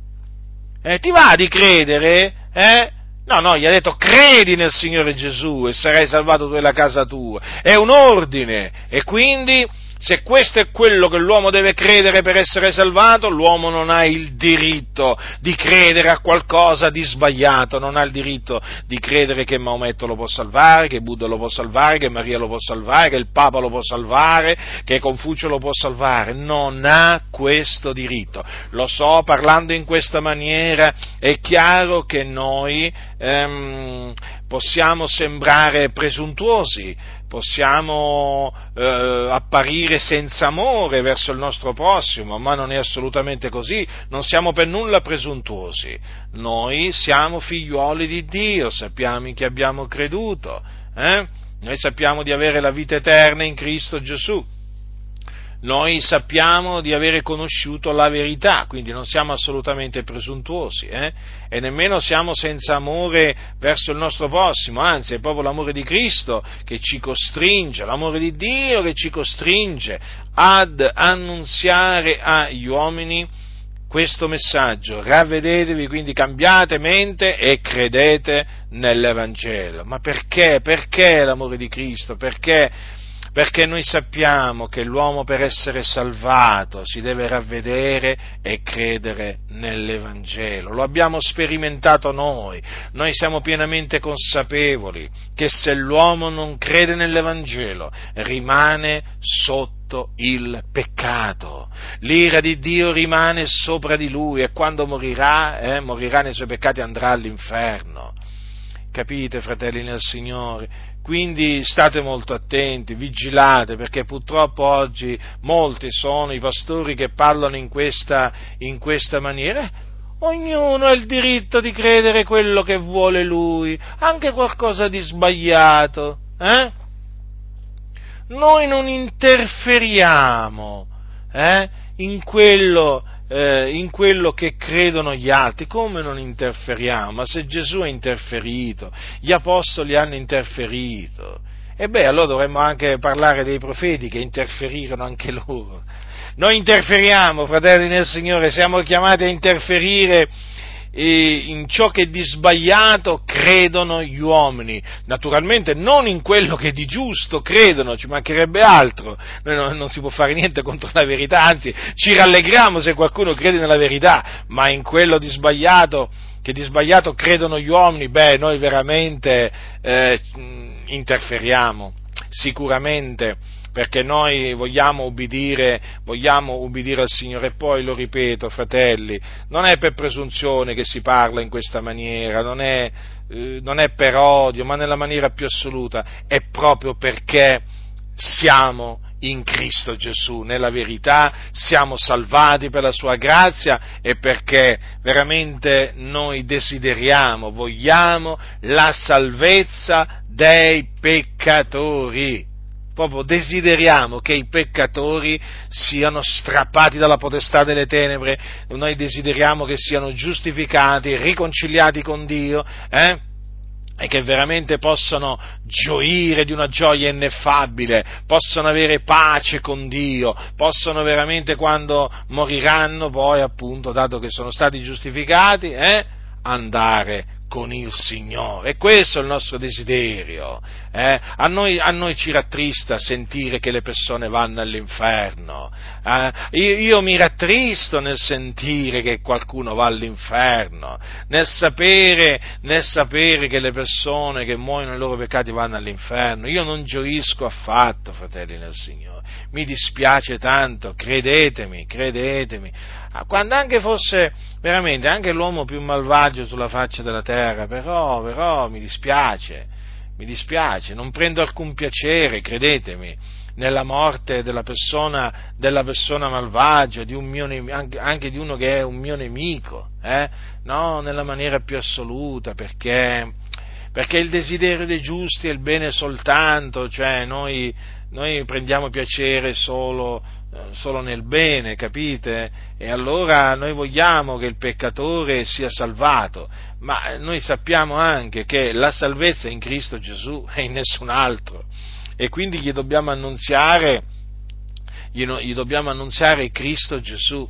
Eh, ti va di credere? Eh? No, no, gli ha detto credi nel Signore Gesù e sarai salvato tu e la casa tua. È un ordine e quindi se questo è quello che l'uomo deve credere per essere salvato, l'uomo non ha il diritto di credere a qualcosa di sbagliato, non ha il diritto di credere che Maometto lo può salvare, che Buddha lo può salvare, che Maria lo può salvare, che il Papa lo può salvare, che Confucio lo può salvare, non ha questo diritto. Lo so, parlando in questa maniera è chiaro che noi ehm, possiamo sembrare presuntuosi, possiamo eh, apparire senza amore verso il nostro prossimo, ma non è assolutamente così, non siamo per nulla presuntuosi, noi siamo figliuoli di Dio, sappiamo in chi abbiamo creduto, eh? noi sappiamo di avere la vita eterna in Cristo Gesù. Noi sappiamo di avere conosciuto la verità, quindi non siamo assolutamente presuntuosi eh? e nemmeno siamo senza amore verso il nostro prossimo, anzi è proprio l'amore di Cristo che ci costringe, l'amore di Dio che ci costringe ad annunziare agli uomini questo messaggio, ravvedetevi, quindi cambiate mente e credete nell'Evangelo. Ma perché? Perché l'amore di Cristo? Perché? Perché noi sappiamo che l'uomo per essere salvato si deve ravvedere e credere nell'Evangelo. Lo abbiamo sperimentato noi, noi siamo pienamente consapevoli che se l'uomo non crede nell'Evangelo rimane sotto il peccato. L'ira di Dio rimane sopra di lui e quando morirà, eh, morirà nei suoi peccati e andrà all'inferno. Capite, fratelli nel Signore? Quindi state molto attenti, vigilate, perché purtroppo oggi molti sono i pastori che parlano in questa, in questa maniera. Ognuno ha il diritto di credere quello che vuole lui, anche qualcosa di sbagliato. Eh? noi non interferiamo eh, in, quello, eh, in, quello, che credono gli altri. Come non interferiamo? Ma se Gesù ha interferito, gli apostoli hanno interferito, e beh, allora dovremmo anche parlare dei profeti che interferirono anche loro. Noi interferiamo, fratelli nel Signore, siamo chiamati a interferire in ciò che di sbagliato credono gli uomini, naturalmente non in quello che di giusto credono, ci mancherebbe altro, noi non, non, si può fare niente contro la verità, anzi ci rallegriamo se qualcuno crede nella verità, ma in quello di sbagliato, che di sbagliato credono gli uomini, beh, noi veramente eh, interferiamo, sicuramente perché noi vogliamo ubbidire, vogliamo ubbidire al Signore. E poi lo ripeto, fratelli, non è per presunzione che si parla in questa maniera, non è, eh, non è per odio, ma nella maniera più assoluta, è proprio perché siamo in Cristo Gesù, nella verità siamo salvati per la sua grazia e perché veramente noi desideriamo, vogliamo la salvezza dei peccatori proprio desideriamo che i peccatori siano strappati dalla potestà delle tenebre, noi desideriamo che siano giustificati, riconciliati con Dio, eh? e che veramente possano gioire di una gioia ineffabile, possano avere pace con Dio, possano veramente quando moriranno poi appunto, dato che sono stati giustificati, eh, andare con il Signore. E questo è il nostro desiderio. Eh? A, noi, a, noi, ci rattrista sentire che le persone vanno all'inferno. Eh? Io, io, mi rattristo nel sentire che qualcuno va all'inferno, nel sapere, nel sapere che le persone che muoiono nei loro peccati vanno all'inferno. Io non gioisco affatto, fratelli nel Signore. Mi dispiace tanto, credetemi, credetemi quando anche fosse veramente anche l'uomo più malvagio sulla faccia della terra, però, però mi dispiace, mi dispiace, non prendo alcun piacere, credetemi, nella morte della persona, della persona malvagia, di mio, anche, anche, di uno che è un mio nemico, eh? no, nella maniera più assoluta, perché, perché il desiderio dei giusti è il bene soltanto, cioè noi, noi prendiamo piacere solo solo nel bene, capite? E allora noi vogliamo che il peccatore sia salvato, ma noi sappiamo anche che la salvezza è in Cristo Gesù e in nessun altro. E quindi gli dobbiamo annunziare, gli dobbiamo annunziare Cristo Gesù.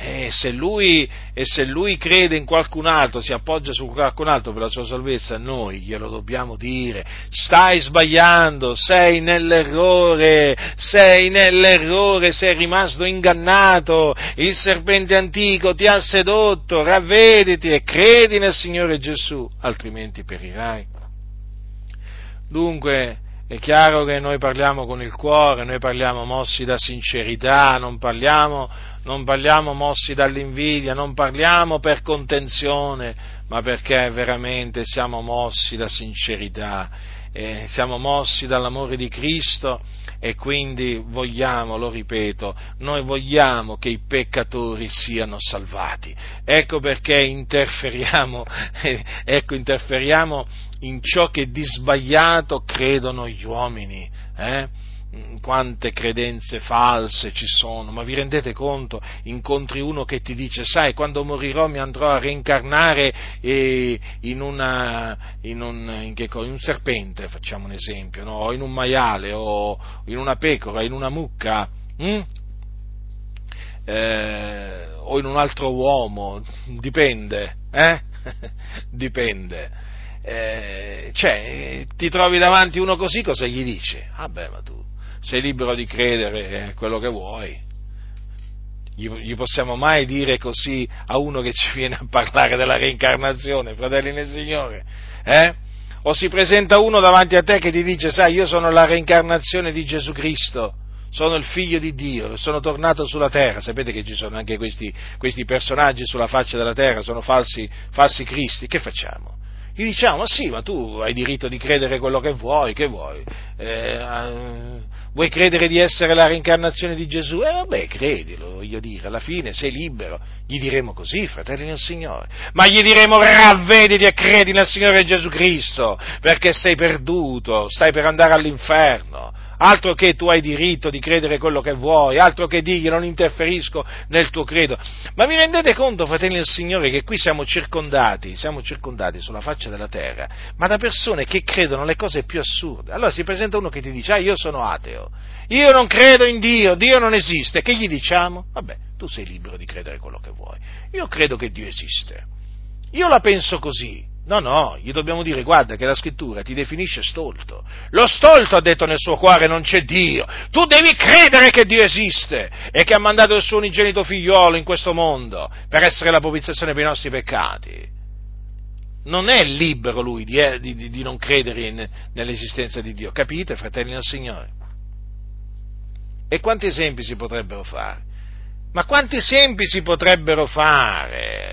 E se, lui, e se lui crede in qualcun altro, si appoggia su qualcun altro per la sua salvezza, noi glielo dobbiamo dire. Stai sbagliando, sei nell'errore, sei nell'errore, sei rimasto ingannato, il serpente antico ti ha sedotto, ravvediti e credi nel Signore Gesù, altrimenti perirai. Dunque, è chiaro che noi parliamo con il cuore, noi parliamo mossi da sincerità, non parliamo, non parliamo mossi dall'invidia, non parliamo per contenzione, ma perché veramente siamo mossi da sincerità, eh, siamo mossi dall'amore di Cristo e quindi vogliamo, lo ripeto, noi vogliamo che i peccatori siano salvati. Ecco perché interferiamo, ecco, interferiamo in ciò che di sbagliato credono gli uomini. Eh? Mm, quante credenze false ci sono, ma vi rendete conto? Incontri uno che ti dice, sai, quando morirò mi andrò a reincarnare in, una, in, un, in, che, in, un, serpente, facciamo un esempio, no? o in un maiale, o in una pecora, in una mucca, hm? eh, o in un altro uomo, dipende, eh? dipende. Eh, cioè, ti trovi davanti uno così, cosa gli dici? Ah beh, ma tu sei libero di credere quello che vuoi. Gli, gli, possiamo mai dire così a uno che ci viene a parlare della reincarnazione, fratelli nel Signore? Eh? O si presenta uno davanti a te che ti dice, sai, io sono la reincarnazione di Gesù Cristo sono il figlio di Dio, sono tornato sulla terra, sapete che ci sono anche questi, questi personaggi sulla faccia della terra, sono falsi, falsi cristi, che facciamo? Gli diciamo, sì, ma tu hai diritto di credere quello che vuoi, che vuoi? Eh, vuoi credere di essere la reincarnazione di Gesù? Eh vabbè, credilo, voglio dire, alla fine sei libero. Gli diremo così, fratelli del Signore. Ma gli diremo ravvediti e credi nel Signore Gesù Cristo, perché sei perduto, stai per andare all'inferno altro che tu hai diritto di credere quello che vuoi, altro che digli non interferisco nel tuo credo. Ma vi rendete conto, fratelli del Signore, che qui siamo circondati, siamo circondati sulla faccia della terra, ma da persone che credono le cose più assurde. Allora si presenta uno che ti dice, ah io sono ateo, io non credo in Dio, Dio non esiste, che gli diciamo? Vabbè, tu sei libero di credere quello che vuoi, io credo che Dio esiste, io la penso così, No, no, gli dobbiamo dire, guarda che la scrittura ti definisce stolto. Lo stolto ha detto nel suo cuore non c'è Dio. Tu devi credere che Dio esiste e che ha mandato il suo unigenito figliolo in questo mondo per essere la propiziazione per i nostri peccati. Non è libero lui di, eh, di, di non credere in, nell'esistenza di Dio. Capite, fratelli del Signore? E quanti esempi si potrebbero fare? Ma quanti esempi si potrebbero fare?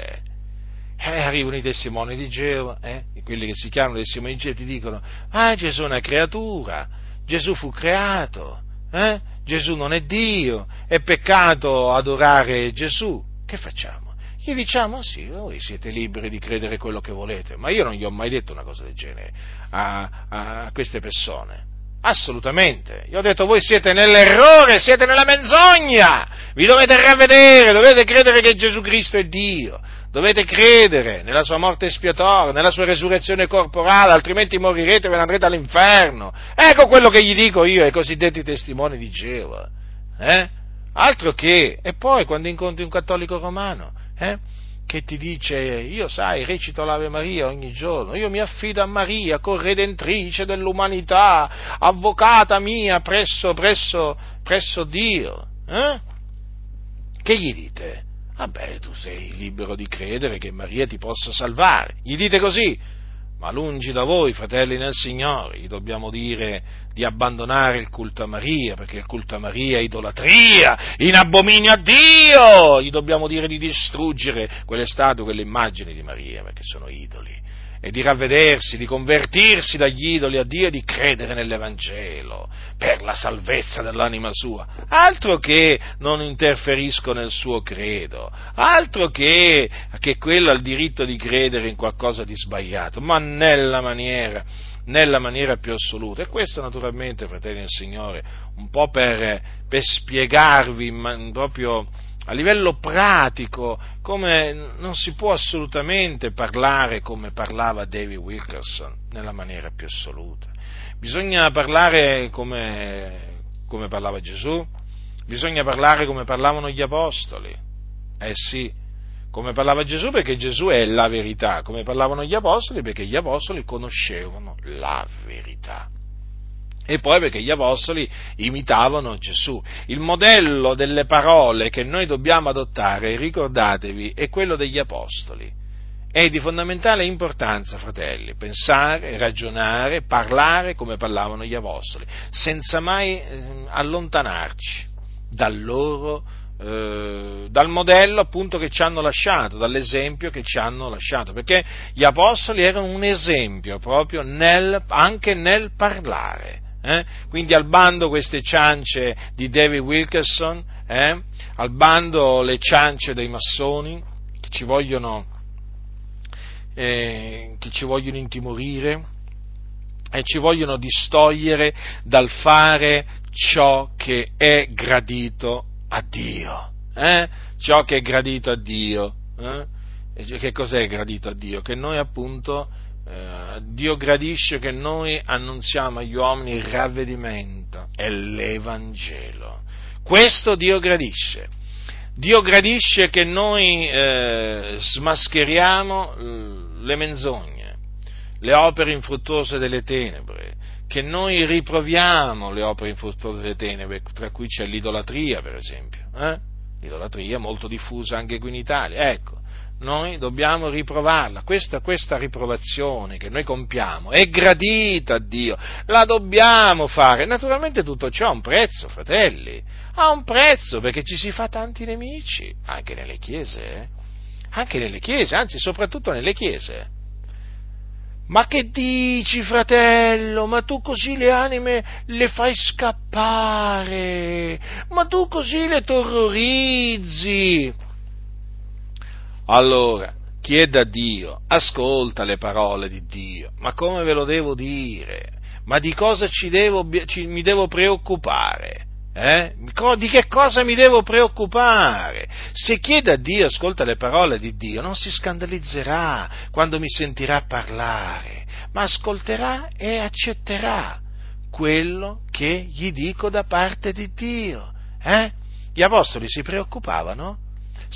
Eh, arrivano i testimoni di Geova, eh, quelli che si chiamano testimoni di Geova, ti dicono, ah Gesù è una creatura, Gesù fu creato, eh? Gesù non è Dio, è peccato adorare Gesù, che facciamo? Gli diciamo sì, voi siete liberi di credere quello che volete, ma io non gli ho mai detto una cosa del genere a, a queste persone. Assolutamente. Io ho detto voi siete nell'errore, siete nella menzogna, vi dovete ravvedere, dovete credere che Gesù Cristo è Dio, dovete credere nella sua morte espiatoria, nella sua resurrezione corporale, altrimenti morirete e ve ne andrete all'inferno. Ecco quello che gli dico io ai cosiddetti testimoni di Geova. Eh? Altro che, e poi quando incontri un cattolico romano, eh? Che ti dice, io sai, recito l'Ave Maria ogni giorno, io mi affido a Maria, corredentrice dell'umanità, avvocata mia presso, presso, presso Dio. Eh? Che gli dite? vabbè, tu sei libero di credere che Maria ti possa salvare. Gli dite così, ma lungi da voi, fratelli nel Signore, gli dobbiamo dire di abbandonare il culto a Maria, perché il culto a Maria è idolatria, in abominio a Dio! Gli dobbiamo dire di distruggere quelle statue, quelle immagini di Maria, perché sono idoli e di ravvedersi, di convertirsi dagli idoli a Dio e di credere nell'Evangelo per la salvezza dell'anima sua. Altro che non interferisco nel suo credo, altro che, che quello ha il diritto di credere in qualcosa di sbagliato, ma nella maniera nella maniera più assoluta. E questo naturalmente, fratelli del Signore, un po' per, per spiegarvi proprio a livello pratico, come non si può assolutamente parlare come parlava David Wilkerson, nella maniera più assoluta. Bisogna parlare come, come parlava Gesù, bisogna parlare come parlavano gli apostoli. Eh sì, come parlava Gesù perché Gesù è la verità, come parlavano gli apostoli perché gli apostoli conoscevano la verità e poi perché gli apostoli imitavano Gesù. Il modello delle parole che noi dobbiamo adottare, ricordatevi, è quello degli apostoli. È di fondamentale importanza, fratelli, pensare, ragionare, parlare come parlavano gli apostoli, senza mai eh, allontanarci dal loro eh, dal modello appunto che ci hanno lasciato, dall'esempio che ci hanno lasciato, perché gli apostoli erano un esempio proprio nel, anche nel parlare. Eh? Quindi al bando queste ciance di David Wilkerson, eh? al bando le ciance dei massoni che ci vogliono, eh, che ci vogliono intimorire e ci vogliono distogliere dal fare ciò che è gradito a Dio. Eh? Ciò che è gradito a Dio. Eh? Che cos'è gradito a Dio? Che noi appunto, eh, Dio gradisce che noi annunziamo agli uomini il ravvedimento e l'Evangelo. Questo Dio gradisce. Dio gradisce che noi eh, smascheriamo le menzogne, le opere infruttuose delle tenebre, che noi riproviamo le opere infruttuose delle tenebre, tra cui c'è l'idolatria, per esempio. Eh? L'idolatria molto diffusa anche qui in Italia. Ecco, noi dobbiamo riprovarla. Questa, questa riprovazione che noi compiamo è gradita a Dio, la dobbiamo fare. Naturalmente tutto ciò ha un prezzo, fratelli, ha un prezzo perché ci si fa tanti nemici, anche nelle chiese, eh? anche nelle chiese, anzi soprattutto nelle chiese. Ma che dici, fratello? Ma tu così le anime le fai scappare? Ma tu così le terrorizzi? Allora, chieda a Dio, ascolta le parole di Dio, ma come ve lo devo dire? Ma di cosa devo, ci, mi devo preoccupare? Eh? Di che cosa mi devo preoccupare? Se chiede a Dio, ascolta le parole di Dio, non si scandalizzerà quando mi sentirà parlare, ma ascolterà e accetterà quello che gli dico da parte di Dio. Eh? Gli apostoli si preoccupavano?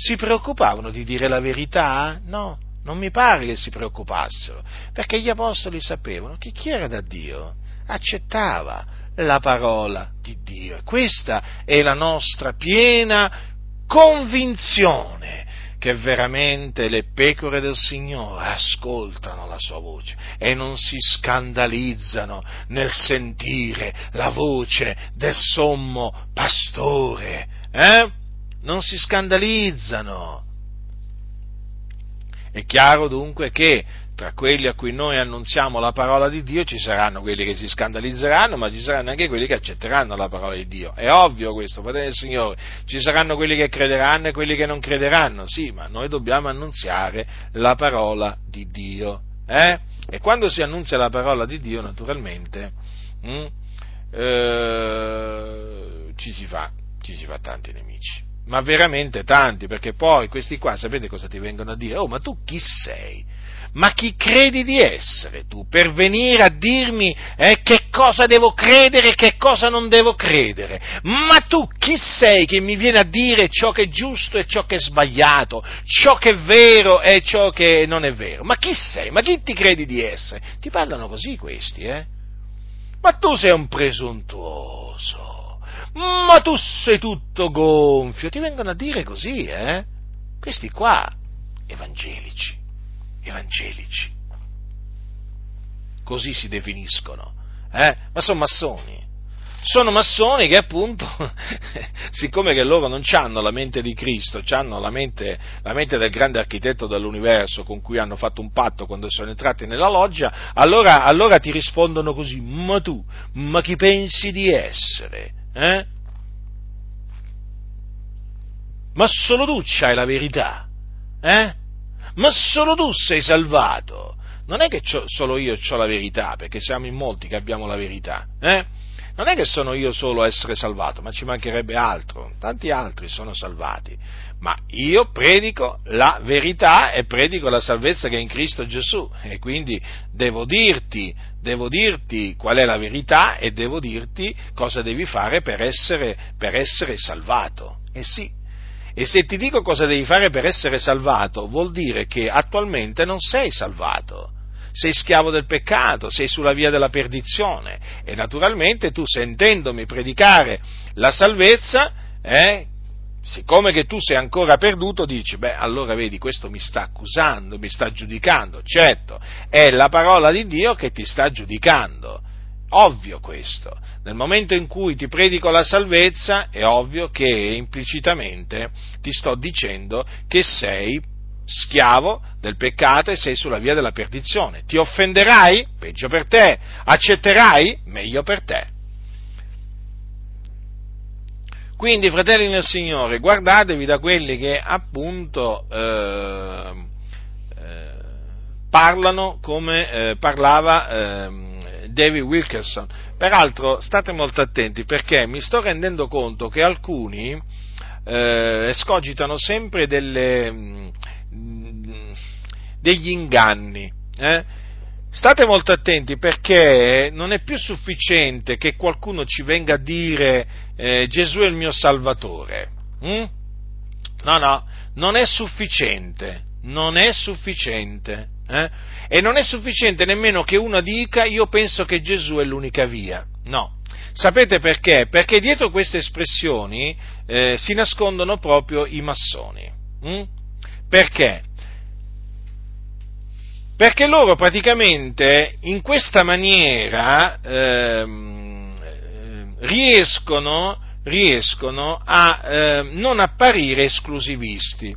Si preoccupavano di dire la verità? No, non mi pare che si preoccupassero, perché gli apostoli sapevano che chi era da Dio accettava la parola di Dio. E questa è la nostra piena convinzione che veramente le pecore del Signore ascoltano la sua voce e non si scandalizzano nel sentire la voce del sommo pastore. Eh? Non si scandalizzano. È chiaro dunque che tra quelli a cui noi annunziamo la parola di Dio ci saranno quelli che si scandalizzeranno, ma ci saranno anche quelli che accetteranno la parola di Dio. È ovvio questo, fratelli del Signore. Ci saranno quelli che crederanno e quelli che non crederanno, sì, ma noi dobbiamo annunziare la parola di Dio. Eh? E quando si annunzia la parola di Dio, naturalmente, mh, mm, eh, ci, si fa, ci si fa tanti nemici ma veramente tanti, perché poi questi qua sapete cosa ti vengono a dire? Oh, ma tu chi sei? Ma chi credi di essere tu per venire a dirmi eh, che cosa devo credere e che cosa non devo credere? Ma tu chi sei che mi viene a dire ciò che è giusto e ciò che è sbagliato, ciò che è vero e ciò che non è vero? Ma chi sei? Ma chi ti credi di essere? Ti parlano così questi, eh? Ma tu sei un presuntuoso ma tu sei tutto gonfio, ti vengono a dire così, eh? Questi qua, evangelici, evangelici, così si definiscono, eh? Ma sono massoni, sono massoni che appunto, siccome che loro non hanno la mente di Cristo, hanno la mente, la mente, del grande architetto dell'universo con cui hanno fatto un patto quando sono entrati nella loggia, allora, allora ti rispondono così, ma tu, ma chi pensi di essere? Eh? Ma solo tu c'hai la verità? Eh? Ma solo tu sei salvato? Non è che solo io ho la verità, perché siamo in molti che abbiamo la verità, eh? Non è che sono io solo a essere salvato, ma ci mancherebbe altro, tanti altri sono salvati. Ma io predico la verità e predico la salvezza che è in Cristo Gesù e quindi devo dirti, devo dirti qual è la verità e devo dirti cosa devi fare per essere, per essere salvato. E sì, e se ti dico cosa devi fare per essere salvato, vuol dire che attualmente non sei salvato sei schiavo del peccato, sei sulla via della perdizione e naturalmente tu sentendomi predicare la salvezza, eh, siccome che tu sei ancora perduto, dici, beh, allora vedi, questo mi sta accusando, mi sta giudicando. Certo, è la parola di Dio che ti sta giudicando. Ovvio questo. Nel momento in cui ti predico la salvezza, è ovvio che implicitamente ti sto dicendo che sei schiavo del peccato e sei sulla via della perdizione. Ti offenderai? Peggio per te. Accetterai? Meglio per te. Quindi, fratelli nel Signore, guardatevi da quelli che appunto eh, eh, parlano come eh, parlava ehm, David Wilkerson. Peraltro state molto attenti perché mi sto rendendo conto che alcuni eh, escogitano sempre delle, degli inganni. Eh? State molto attenti perché non è più sufficiente che qualcuno ci venga a dire eh, Gesù è il mio Salvatore. Hm? No, no, non è sufficiente, non è sufficiente. Eh? E non è sufficiente nemmeno che uno dica io penso che Gesù è l'unica via. No. Sapete perché? Perché dietro queste espressioni eh, si nascondono proprio i massoni. Hm? Perché? Perché loro praticamente in questa maniera ehm, riescono, riescono, a eh, non apparire esclusivisti,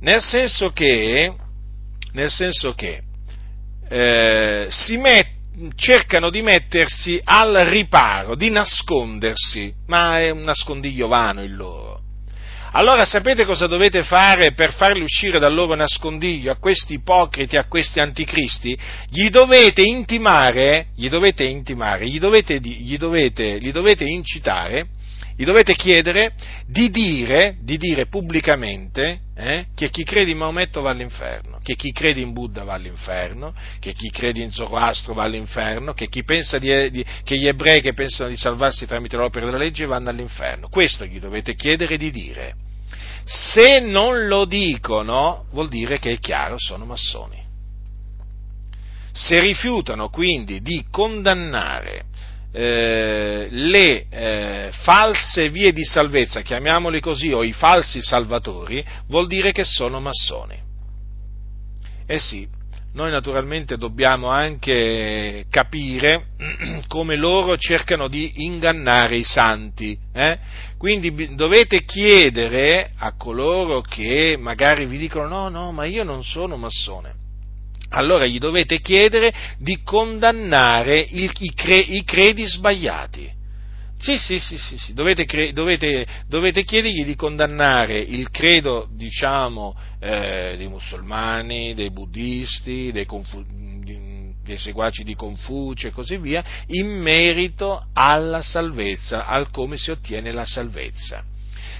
nel senso che, nel senso che eh, met, cercano di mettersi al riparo, di nascondersi, ma è un nascondiglio vano il loro. Allora sapete cosa dovete fare per farli uscire dal loro nascondiglio a questi ipocriti, a questi anticristi? Gli dovete intimare, gli dovete intimare, gli dovete, gli dovete, gli dovete incitare, gli dovete chiedere di dire, di dire pubblicamente eh, che chi crede in Maometto va all'inferno, che chi crede in Buddha va all'inferno, che chi crede in Zoroastro va all'inferno, che, di, di, che gli ebrei che pensano di salvarsi tramite l'opera della legge vanno all'inferno. Questo gli dovete chiedere di dire. Se non lo dicono, vuol dire che è chiaro, sono massoni. Se rifiutano quindi di condannare eh, le eh, false vie di salvezza, chiamiamoli così, o i falsi salvatori, vuol dire che sono massoni. Eh sì, noi naturalmente dobbiamo anche capire come loro cercano di ingannare i santi. Eh? Quindi dovete chiedere a coloro che magari vi dicono no, no, ma io non sono massone. Allora gli dovete chiedere di condannare il, i, cre, i credi sbagliati. Sì, sì, sì, sì, sì. Dovete, cre- dovete, dovete, chiedergli di condannare il credo, diciamo, eh, dei musulmani, dei buddisti, dei, confu- dei seguaci di Confucio e così via, in merito alla salvezza, al come si ottiene la salvezza.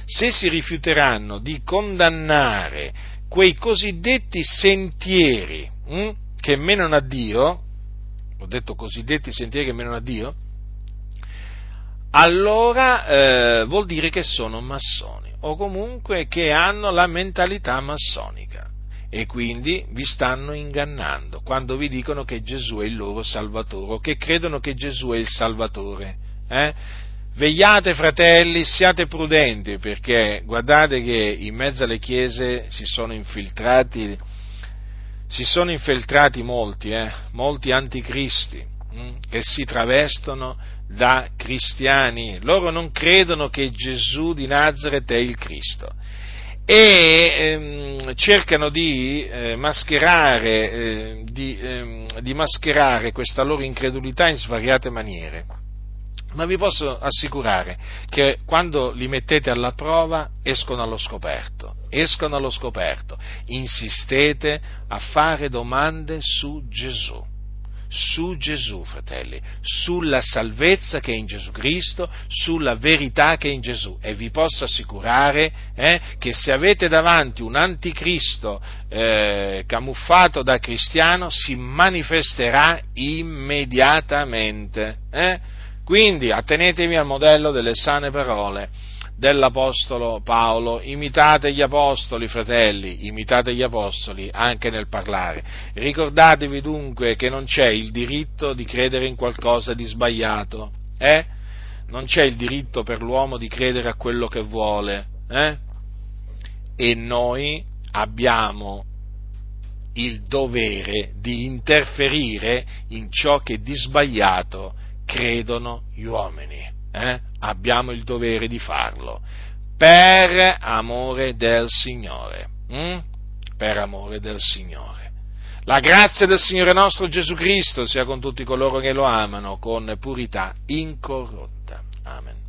Se si rifiuteranno di condannare quei cosiddetti sentieri hm, che menano a Dio, ho detto cosiddetti sentieri che menano a Dio, allora eh, vuol dire che sono massoni o comunque che hanno la mentalità massonica e quindi vi stanno ingannando quando vi dicono che Gesù è il loro Salvatore o che credono che Gesù è il Salvatore. Eh? Vegliate fratelli, siate prudenti perché guardate che in mezzo alle chiese si sono infiltrati, si sono infiltrati molti, eh? molti anticristi hm, che si travestono da cristiani, loro non credono che Gesù di Nazareth è il Cristo e ehm, cercano di, eh, mascherare, eh, di, ehm, di mascherare questa loro incredulità in svariate maniere. Ma vi posso assicurare che quando li mettete alla prova escono allo scoperto, escono allo scoperto. Insistete a fare domande su Gesù su Gesù, fratelli, sulla salvezza che è in Gesù Cristo, sulla verità che è in Gesù. E vi posso assicurare eh, che se avete davanti un anticristo eh, camuffato da cristiano, si manifesterà immediatamente. Eh? Quindi attenetevi al modello delle sane parole dell'Apostolo Paolo, imitate gli Apostoli, fratelli, imitate gli Apostoli anche nel parlare. Ricordatevi dunque che non c'è il diritto di credere in qualcosa di sbagliato, eh? Non c'è il diritto per l'uomo di credere a quello che vuole, eh? E noi abbiamo il dovere di interferire in ciò che di sbagliato credono gli uomini eh, abbiamo il dovere di farlo per amore del Signore. Hm? Per amore del Signore. La grazia del Signore nostro Gesù Cristo sia con tutti coloro che lo amano con purità incorrotta. Amen.